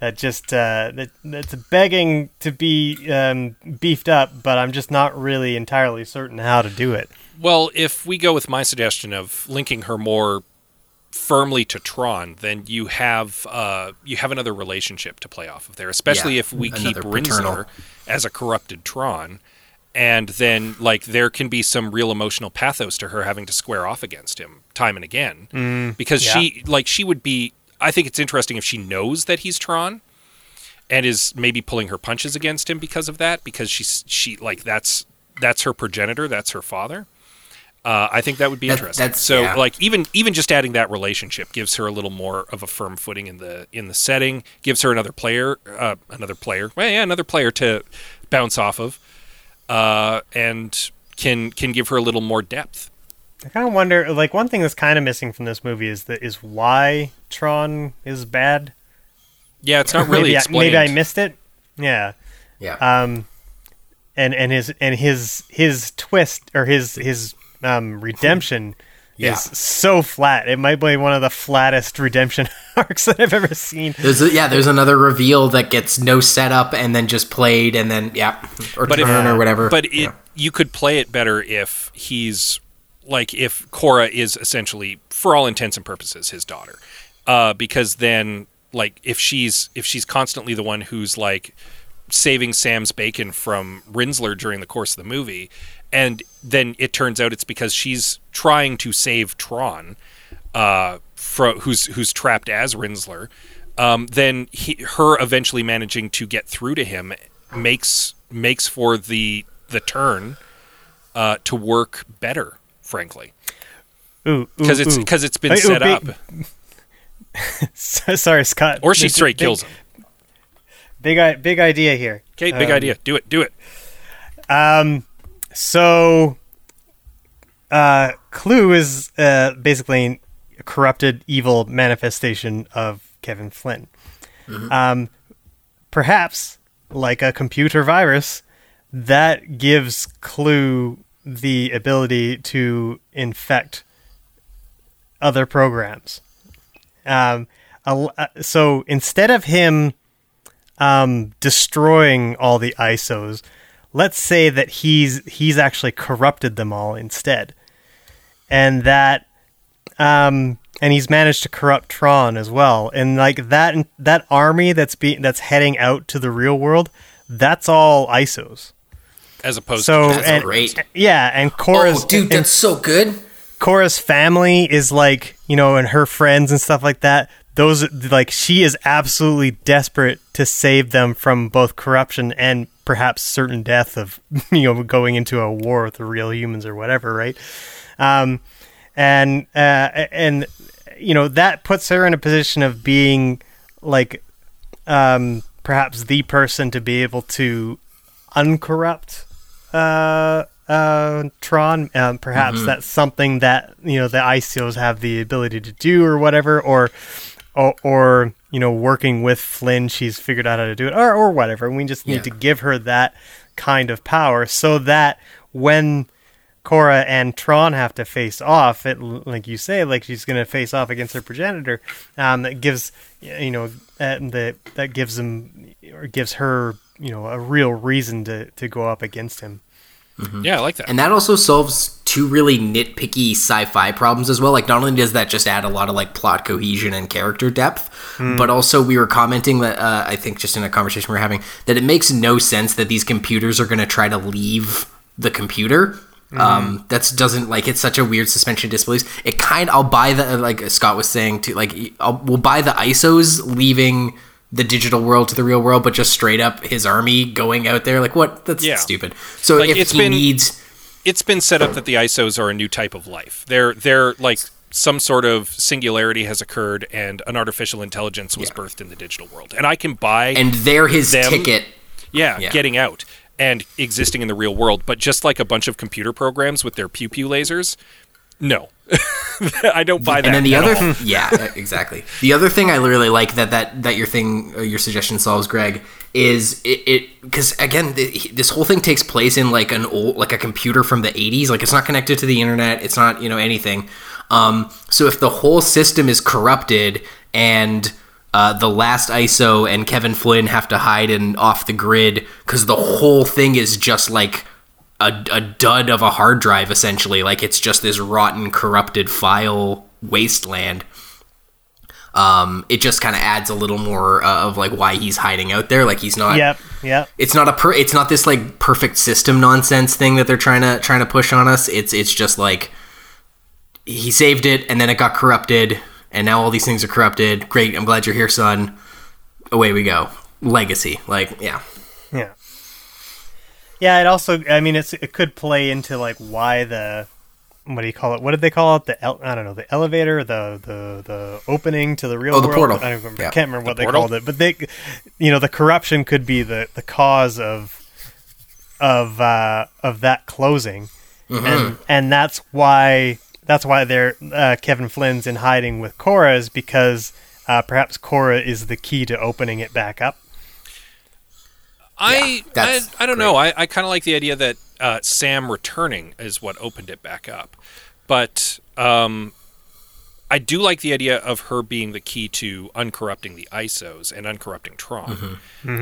that just uh, that that's begging to be um, beefed up, but I'm just not really entirely certain how to do it. Well, if we go with my suggestion of linking her more firmly to Tron, then you have uh, you have another relationship to play off of there. Especially Yeah, if we keep another. Rinzler as a corrupted Tron, and then like there can be some real emotional pathos to her having to square off against him time and again because yeah. she like she would be. I think it's interesting if she knows that he's Tron. And is maybe pulling her punches against him because of that, because she's she like that's that's her progenitor, that's her father. Uh, I think that would be That- interesting. that's- so yeah. like even even just adding that relationship gives her a little more of a firm footing in the in the setting. Gives her another player, uh, another player, well, yeah, another player to bounce off of, uh, and can can give her a little more depth. I kind of wonder, like one thing that's kind of missing from this movie is that is why Tron is bad. Yeah, it's not really maybe, I, explained. maybe I missed it. Yeah. yeah. Um, and and his and his his twist or his his um redemption Yeah. is so flat. It might be one of the flattest redemption arcs that I've ever seen. There's a, yeah, there's another reveal that gets no setup and then just played and then yeah, or But if- turn or whatever. But it, you could play it better if he's like if Quorra is essentially, for all intents and purposes, his daughter, uh, because then like if she's if she's constantly the one who's like saving Sam's bacon from Rinzler during the course of the movie, and then it turns out it's because she's trying to save Tron, uh, fro- who's who's trapped as Rinzler. Um, then he, her eventually managing to get through to him makes makes for the the turn uh, to work better, frankly, Ooh, because it's because it's been ooh, set up, big- Sorry, Scott. or she straight big- kills him. Big big idea here. Okay, big Um, idea. Do it. Do it. So, uh, Clu is uh, basically a corrupted, evil manifestation of Kevin Flynn. Um, perhaps, like a computer virus, that gives Clu the ability to infect other programs. Um, uh, so instead of him um, destroying all the ISOs, let's say that he's he's actually corrupted them all instead, and that um, and he's managed to corrupt Tron as well, and like that that army that's be that's heading out to the real world, that's all ISOs. As opposed So to That's and great. yeah, and Quorra's oh, dude, and that's so good. Quorra's family is like, you know, and her friends and stuff like that. Those like she is absolutely desperate to save them from both corruption and perhaps certain death of you know going into a war with the real humans or whatever, right? Um, and uh, and you know that puts her in a position of being like um, perhaps the person to be able to uncorrupt uh, uh, Tron. Um, perhaps that's something that you know the ISOs have the ability to do, or whatever, or or, or you know, working with Flynn, she's figured out how to do it, or or whatever. And we just need Yeah. to give her that kind of power, so that when Quorra and Tron have to face off, it like you say, like she's going to face off against her progenitor. Um, that gives you know uh, that that gives them or gives her you know a real reason to to go up against him. yeah, I like that. And that also solves two really nitpicky sci-fi problems as well. Like not only does that just add a lot of like plot cohesion and character depth, but also we were commenting that uh, I think just in a conversation we were having that it makes no sense that these computers are going to try to leave the computer. Um, that's doesn't like it's such a weird suspension of disbelief. It kind I'll buy the like Scott was saying to like I'll, we'll buy the ISOs leaving the digital world to the real world, but just straight up his army going out there like what that's Yeah. stupid. So Like, if it's he been- needs it's been set up that the ISOs are a new type of life. They're they're like some sort of singularity has occurred and an artificial intelligence was birthed in the digital world. And I can buy and they're his them- ticket. yeah, yeah. getting out and existing in the real world, but just like a bunch of computer programs with their pew pew lasers, no. I don't buy that. and then the other, yeah, exactly. The other thing I really like that that that your thing, uh, your suggestion solves, Greg, is it because again, th- this whole thing takes place in like an old, like a computer from the '80s. Like it's not connected to the internet. It's not you know anything. Um, so if the whole system is corrupted and uh, the last ISO and Kevin Flynn have to hide in off the grid because the whole thing is just like a, a dud of a hard drive essentially like it's just this rotten corrupted file wasteland um it just kind of adds a little more uh, of like why he's hiding out there. Like he's not Yep, yep. it's not a per it's not this like perfect system nonsense thing that they're trying to trying to push on us. It's it's just like he saved it and then it got corrupted and now all these things are corrupted. Great i'm glad you're here son. Away we go. Legacy. Like yeah. Yeah. Yeah, it also I mean it's it could play into like why the what do you call it? What did they call it? The el- I don't know, the elevator, the the the opening to the real Oh, the world. portal. I don't remember. Yeah. Can't remember what The they portal? called it, but they you know, the corruption could be the the cause of of uh of that closing. And and that's why that's why they're uh, Kevin Flynn's in hiding with Quorra is because uh, perhaps Quorra is the key to opening it back up. I, I I don't know. I, I kind of like the idea that uh, Sam returning is what opened it back up, but um, I do like the idea of her being the key to uncorrupting the ISOs and uncorrupting Tron,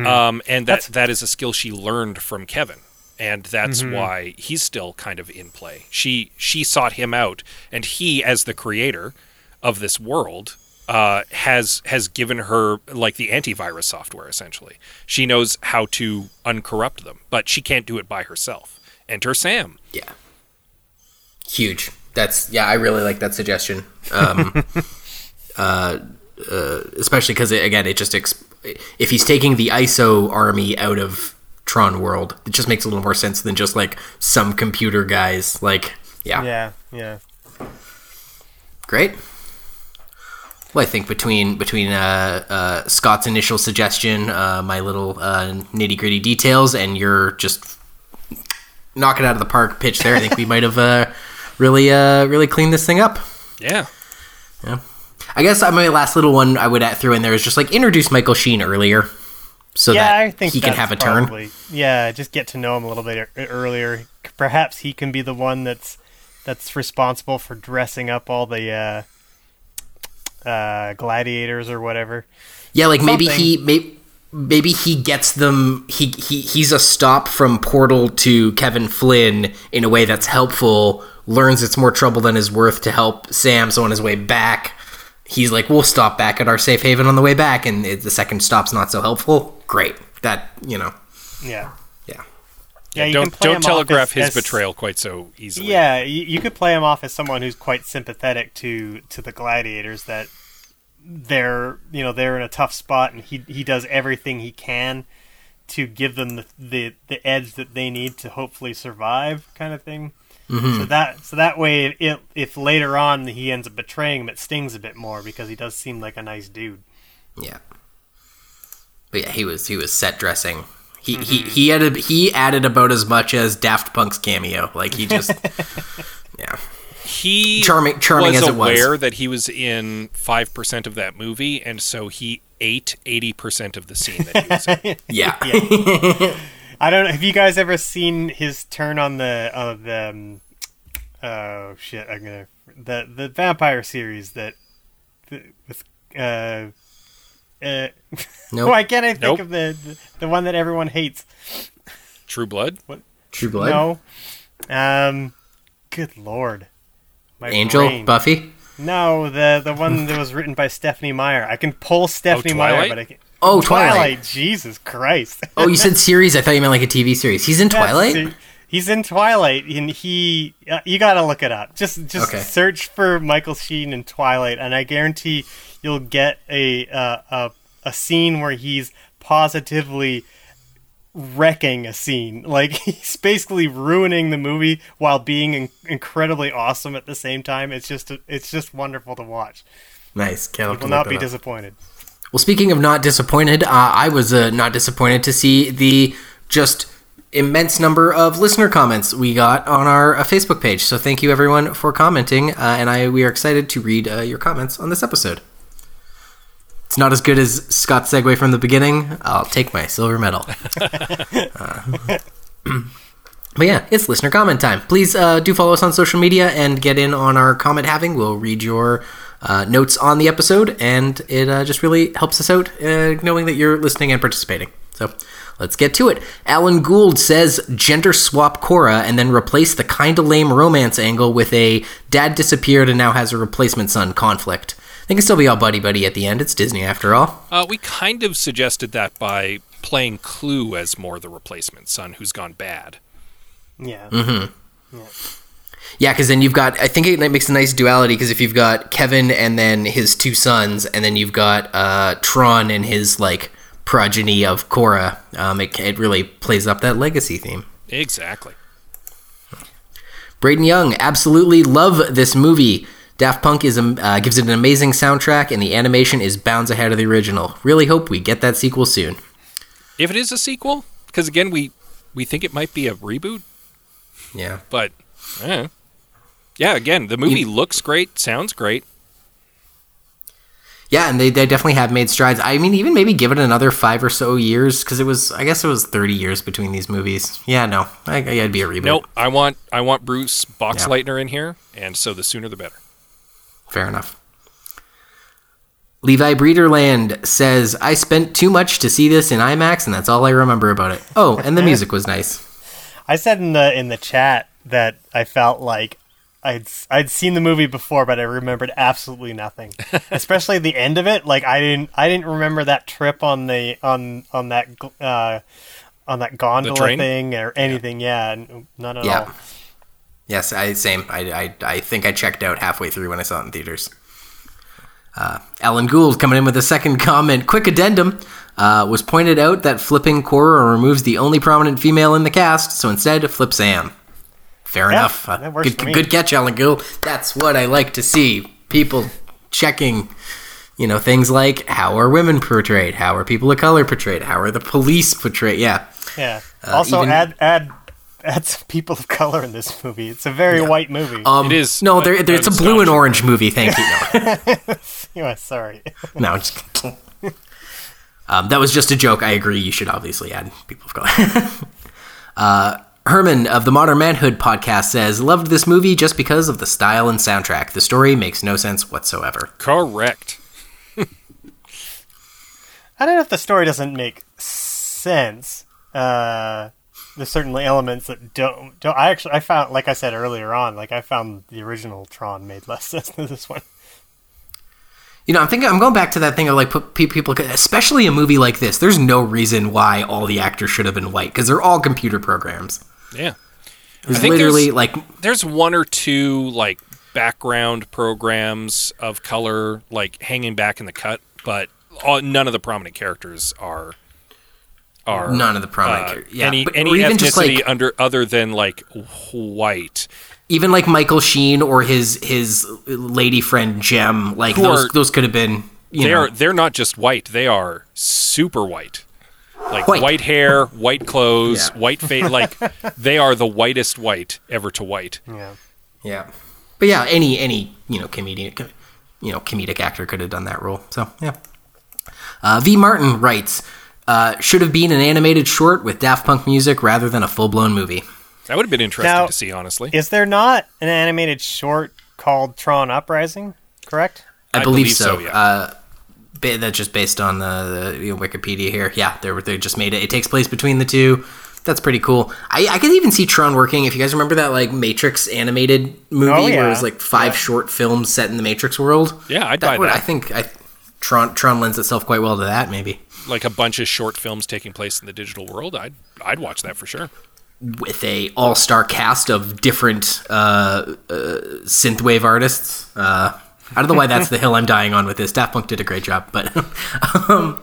um, and that that is a skill she learned from Kevin, and that's why he's still kind of in play. She she sought him out, and he, as the creator of this world, uh, has has given her like the antivirus software. Essentially, she knows how to uncorrupt them, but she can't do it by herself. Enter Sam. Yeah. Huge. That's yeah. I really like that suggestion. Um, uh, uh, especially because again, it just ex- if he's taking the ISO army out of Tron World, it just makes a little more sense than just like some computer guys. Like yeah, Yeah, yeah. great. Well, I think between between uh, uh, Scott's initial suggestion, uh, my little uh, nitty gritty details, and your just knock it out of the park pitch there, I think we might have uh, really uh, really cleaned this thing up. Yeah. Yeah. I guess my last little one I would throw in there is just like introduce Michael Sheen earlier, so yeah, that I think he can have a turn. Yeah, just get to know him a little bit earlier. Perhaps he can be the one that's that's responsible for dressing up all the uh, uh, gladiators or whatever. Yeah, like maybe he maybe maybe he gets them. He he he's a stop from Portal to Kevin Flynn in a way that's helpful. Learns it's more trouble than is worth to help Sam. So on his way back, he's like, "We'll stop back at our safe haven on the way back." And it, the second stop's not so helpful. Great, that you know, Yeah, yeah. yeah. you don't don't telegraph as- his as- betrayal quite so easily. Yeah, you, you could play him off as someone who's quite sympathetic to to the gladiators. That they're you know they're in a tough spot, and he he does everything he can to give them the the, the edge that they need to hopefully survive, kind of thing. So that so that way, if if later on he ends up betraying him, it stings a bit more because he does seem like a nice dude. Yeah. But yeah, he was he was set dressing. He Mm-hmm. he he added he added about as much as Daft Punk's cameo. Like he just yeah. He Charming- charming was as it was. aware that he was in five percent of that movie, and so he ate eighty percent of the scene that he was in. Yeah. yeah. I don't know. Have you guys ever seen his turn on the uh, the um, oh shit? I'm gonna the the vampire series that the, with uh uh. Nope. Why can't I think Nope. of the, the the one that everyone hates? True Blood. What? True Blood. No. Um. Good lord. My Angel, brain. Buffy. No, the the one that was written by Stephenie Meyer. I can pull Stephenie Meyer, but I can. Oh, Twilight. Jesus Christ. Oh, you said series. I thought you meant like a TV series. He's in Twilight. That's- He's in Twilight, and he. Uh, you gotta look it up. Just just Okay. search for Michael Sheen in Twilight, and I guarantee you'll get a uh, a a scene where he's positively wrecking a scene. Like he's basically ruining the movie while being in- incredibly awesome at the same time. It's just it's just wonderful to watch. Nice. Can't You will not be up. disappointed. Well, speaking of not disappointed, uh, I was uh, not disappointed to see the just immense number of listener comments we got on our uh, Facebook page. So thank you everyone for commenting, uh, and I we are excited to read uh, your comments on this episode. It's not as good as Scott's segue from the beginning. I'll take my silver medal. Uh, but yeah, it's listener comment time. Please uh, do follow us on social media and get in on our comment having. We'll read your uh, notes on the episode, and it uh, just really helps us out uh, knowing that you're listening and participating. So let's get to it. Alan Gould says gender swap Quorra and then replace the kinda lame romance angle with a dad disappeared and now has a replacement son conflict. They can still be all buddy buddy at the end. It's Disney after all. Uh, we kind of suggested that by playing Clu as more the replacement son who's gone bad. Yeah. Mm-hmm. Yeah, because then you've got. I think it makes a nice duality because if you've got Kevin and then his two sons, and then you've got uh, Tron and his like progeny of Quorra, um, it, it really plays up that legacy theme. Exactly. Braden Young, absolutely love this movie. Daft Punk is um, uh, gives it an amazing soundtrack, and the animation is bounds ahead of the original. Really hope we get that sequel soon. If it is a sequel, because again, we we think it might be a reboot, Yeah. but eh. yeah, again, the movie looks great, sounds great. Yeah, and they, they definitely have made strides. I mean, even maybe give it another five or so years because it was, I guess it was 30 years between these movies. Yeah, no, I, I'd be a reboot. Nope, I want I want Bruce Yeah. Boxleitner in here, and so the sooner the better. Fair enough. Levi Breederland says, I spent too much to see this in IMAX, and that's all I remember about it. Oh, and the music was nice. I said in the in the chat that I felt like I'd I'd seen the movie before, but I remembered absolutely nothing. Especially the end of it. Like I didn't I didn't remember that trip on the on on that uh, on that gondola thing or anything. Yeah, n- none at Yeah. all. Yes, I same. I, I, I think I checked out halfway through when I saw it in theaters. Uh, Alan Gould coming in with a second comment. Quick addendum. Uh, was pointed out that flipping Quorra removes the only prominent female in the cast, so instead flip Sam. Fair Yeah, enough. Uh, good, good catch, Alan Gould. That's what I like to see. People checking, you know, things like how are women portrayed? How are people of color portrayed? How are the police portrayed? Yeah. Yeah. Uh, also, even- add add add some people of color in this movie. It's a very white movie. Um, It is No, a- there, there, it's a blue and orange movie. Thank you. No. yeah, sorry. No, I'm just um, that was just a joke. I agree. You should obviously add people of color. uh, Herman of the Modern Manhood podcast says, "Loved this movie just because of the style and soundtrack. The story makes no sense whatsoever." Correct. I don't know if the story doesn't make sense. Uh, there's certainly elements that don't. don't I actually I found, like I said earlier on, like I found the original Tron made less sense than this one. You know, I'm thinking. I'm going back to that thing of like people, especially a movie like this. There's no reason why all the actors should have been white because they're all computer programs. Yeah. There's think literally there's- like There's one or two like background programs of color like hanging back in the cut, but all, none of the prominent characters are are None of the prominent uh, char- yeah, any but- any even ethnicity just, like- under other than like white. even like Michael Sheen or his his lady friend Gem. Like those are- those could have been. You They know, are they're not just white; they are super white. Like White. white, hair, white clothes, Yeah. white face. Like they are the whitest white ever to white. Yeah. Yeah, but yeah, any any you know comedian, you know comedic actor could have done that role. So yeah. Uh, v Martin writes, uh, should have been an animated short with Daft Punk music rather than a full blown movie. That would have been interesting Now- to see, honestly. Is there not an animated short called Tron Uprising? Correct. I, I believe, believe so. so, yeah. uh, ba- that's just based on the, the you know, Wikipedia here. Yeah, they they just made it. It takes place between the two. That's pretty cool. I, I could even see Tron working. If you guys remember that like Matrix animated movie Oh, where it was like five Yeah. short films set in the Matrix world. Yeah, I'd that buy would, that. I think I, Tron Tron lends itself quite well to that. Maybe like a bunch of short films taking place in the digital world. I'd I'd watch that for sure. with a all star cast of different uh, uh, synthwave artists. Uh, I don't know why that's the hill I'm dying on with this. Daft Punk did a great job, but um,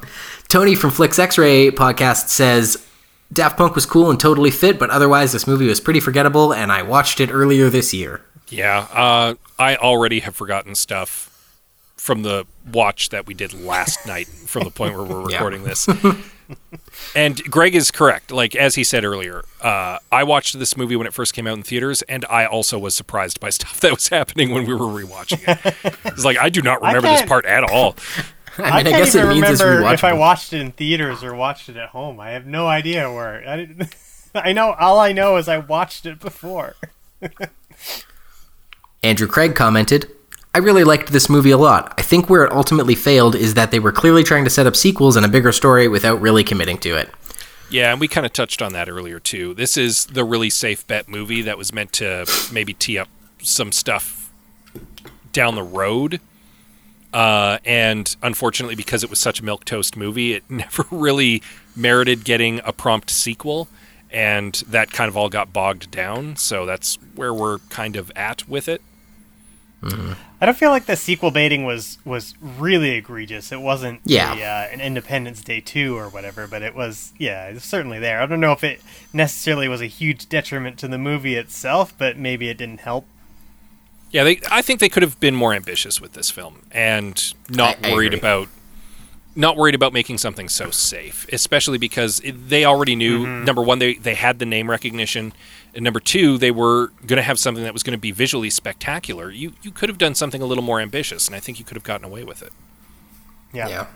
Tony from Flicks X-Ray podcast says Daft Punk was cool and totally fit, but otherwise this movie was pretty forgettable, and I watched it earlier this year. Yeah, uh, I already have forgotten stuff from the watch that we did last night. From the point where we're Yeah. recording this, And Greg is correct. Like as he said earlier, uh, I watched this movie when it first came out in theaters, and I also was surprised by stuff that was happening when we were rewatching it. it's like I do not remember this part at all. I, I mean, I, can't guess even it means remember if I watched it in theaters or watched it at home. I have no idea where. I, didn't, I know all I know is I watched it before. Andrew Craig commented, I really liked this movie a lot. I think where it ultimately failed is that they were clearly trying to set up sequels and a bigger story without really committing to it. Yeah, and we kind of touched on that earlier too. This is the really safe bet movie that was meant to maybe tee up some stuff down the road. Uh, and unfortunately, because it was such a milk toast movie, it never really merited getting a prompt sequel, and that kind of all got bogged down. So that's where we're kind of at with it. I don't feel like the sequel baiting was was really egregious. It wasn't Yeah. a, uh, an Independence Day two or whatever, but it was yeah, it was certainly there. I don't know if it necessarily was a huge detriment to the movie itself, but maybe it didn't help. Yeah, they, I think they could have been more ambitious with this film and not I- I worried agree. about not worried about making something so safe, especially because it, they already knew number one they they had the name recognition, and number two they were going to have something that was going to be visually spectacular. You you could have done something a little more ambitious, and I think you could have gotten away with it. Yeah. Yeah.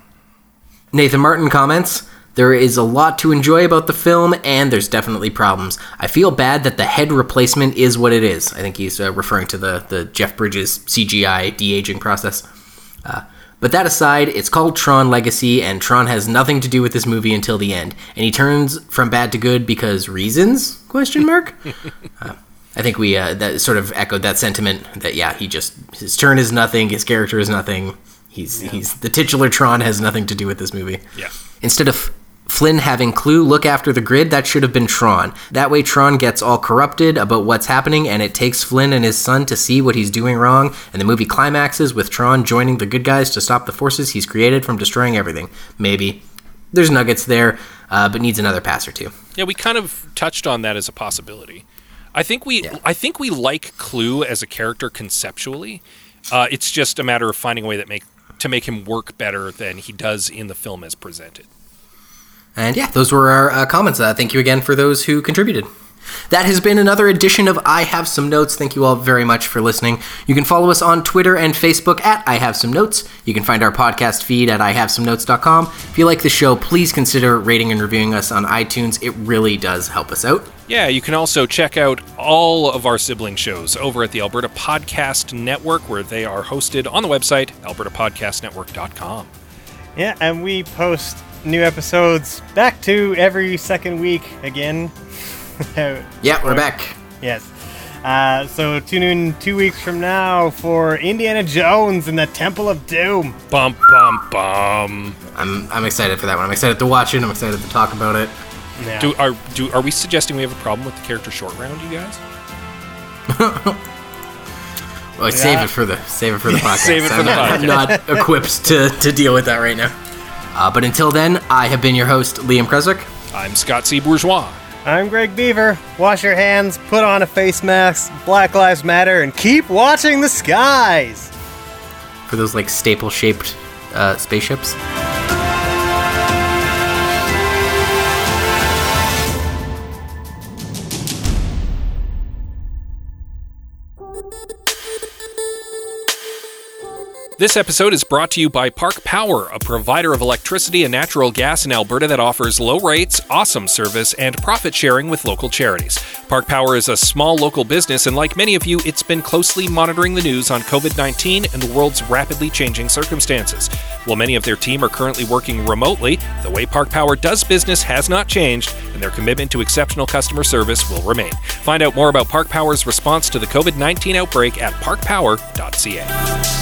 Nathan Martin comments There is a lot to enjoy about the film, and there's definitely problems. I feel bad that the head replacement is what it is. I think he's uh, referring to the, the Jeff Bridges CGI de aging process. Uh, but that aside, it's called Tron Legacy, and Tron has nothing to do with this movie until the end. And he turns from bad to good because reasons? Question mark. uh, I think we uh, that sort of echoed that sentiment that yeah, he just his turn is nothing, his character is nothing. He's he's the titular Tron has nothing to do with this movie. Yeah. Instead of Flynn having Clu look after the grid, that should have been Tron. That way, Tron gets all corrupted about what's happening, and it takes Flynn and his son to see what he's doing wrong, and the movie climaxes with Tron joining the good guys to stop the forces he's created from destroying everything. Maybe. There's nuggets there, uh, but needs another pass or two. Yeah, we kind of touched on that as a possibility. I think we I think we like Clu as a character conceptually. Uh, it's just a matter of finding a way that make to make him work better than he does in the film as presented. And yeah, those were our uh, comments. Uh, thank you again for those who contributed. That has been another edition of I Have Some Notes. Thank you all very much for listening. You can follow us on Twitter and Facebook at I Have Some Notes. You can find our podcast feed at IHaveSomeNotes.com. If you like the show, please consider rating and reviewing us on iTunes. It really does help us out. Yeah, you can also check out all of our sibling shows over at the Alberta Podcast Network, where they are hosted on the website, albertapodcastnetwork.com. Yeah, and we post new episodes back to every second week again. Yeah, we're back. Yes. Uh, so tune in two weeks from now for Indiana Jones and the Temple of Doom. Bum, bum, bum. I'm, I'm excited for that one. I'm excited to watch it. I'm excited to talk about it. Yeah. Do, are, do, are we suggesting we have a problem with the character short round, you guys? Well, save it for the save it for the podcast. Save it for I'm the not, I'm not equipped to, to deal with that right now. Uh, but until then, I have been your host, Liam Kreswick. I'm Scott C. Bourgeois. I'm Greg Beaver. Wash your hands, put on a face mask, Black Lives Matter, and keep watching the skies. for those like staple shaped uh, spaceships. This episode is brought to you by Park Power, a provider of electricity and natural gas in Alberta that offers low rates, awesome service, and profit sharing with local charities. Park Power is a small local business, and like many of you, it's been closely monitoring the news on COVID 19 and the world's rapidly changing circumstances. While many of their team are currently working remotely, the way Park Power does business has not changed, and their commitment to exceptional customer service will remain. Find out more about Park Power's response to the COVID 19 outbreak at parkpower.ca.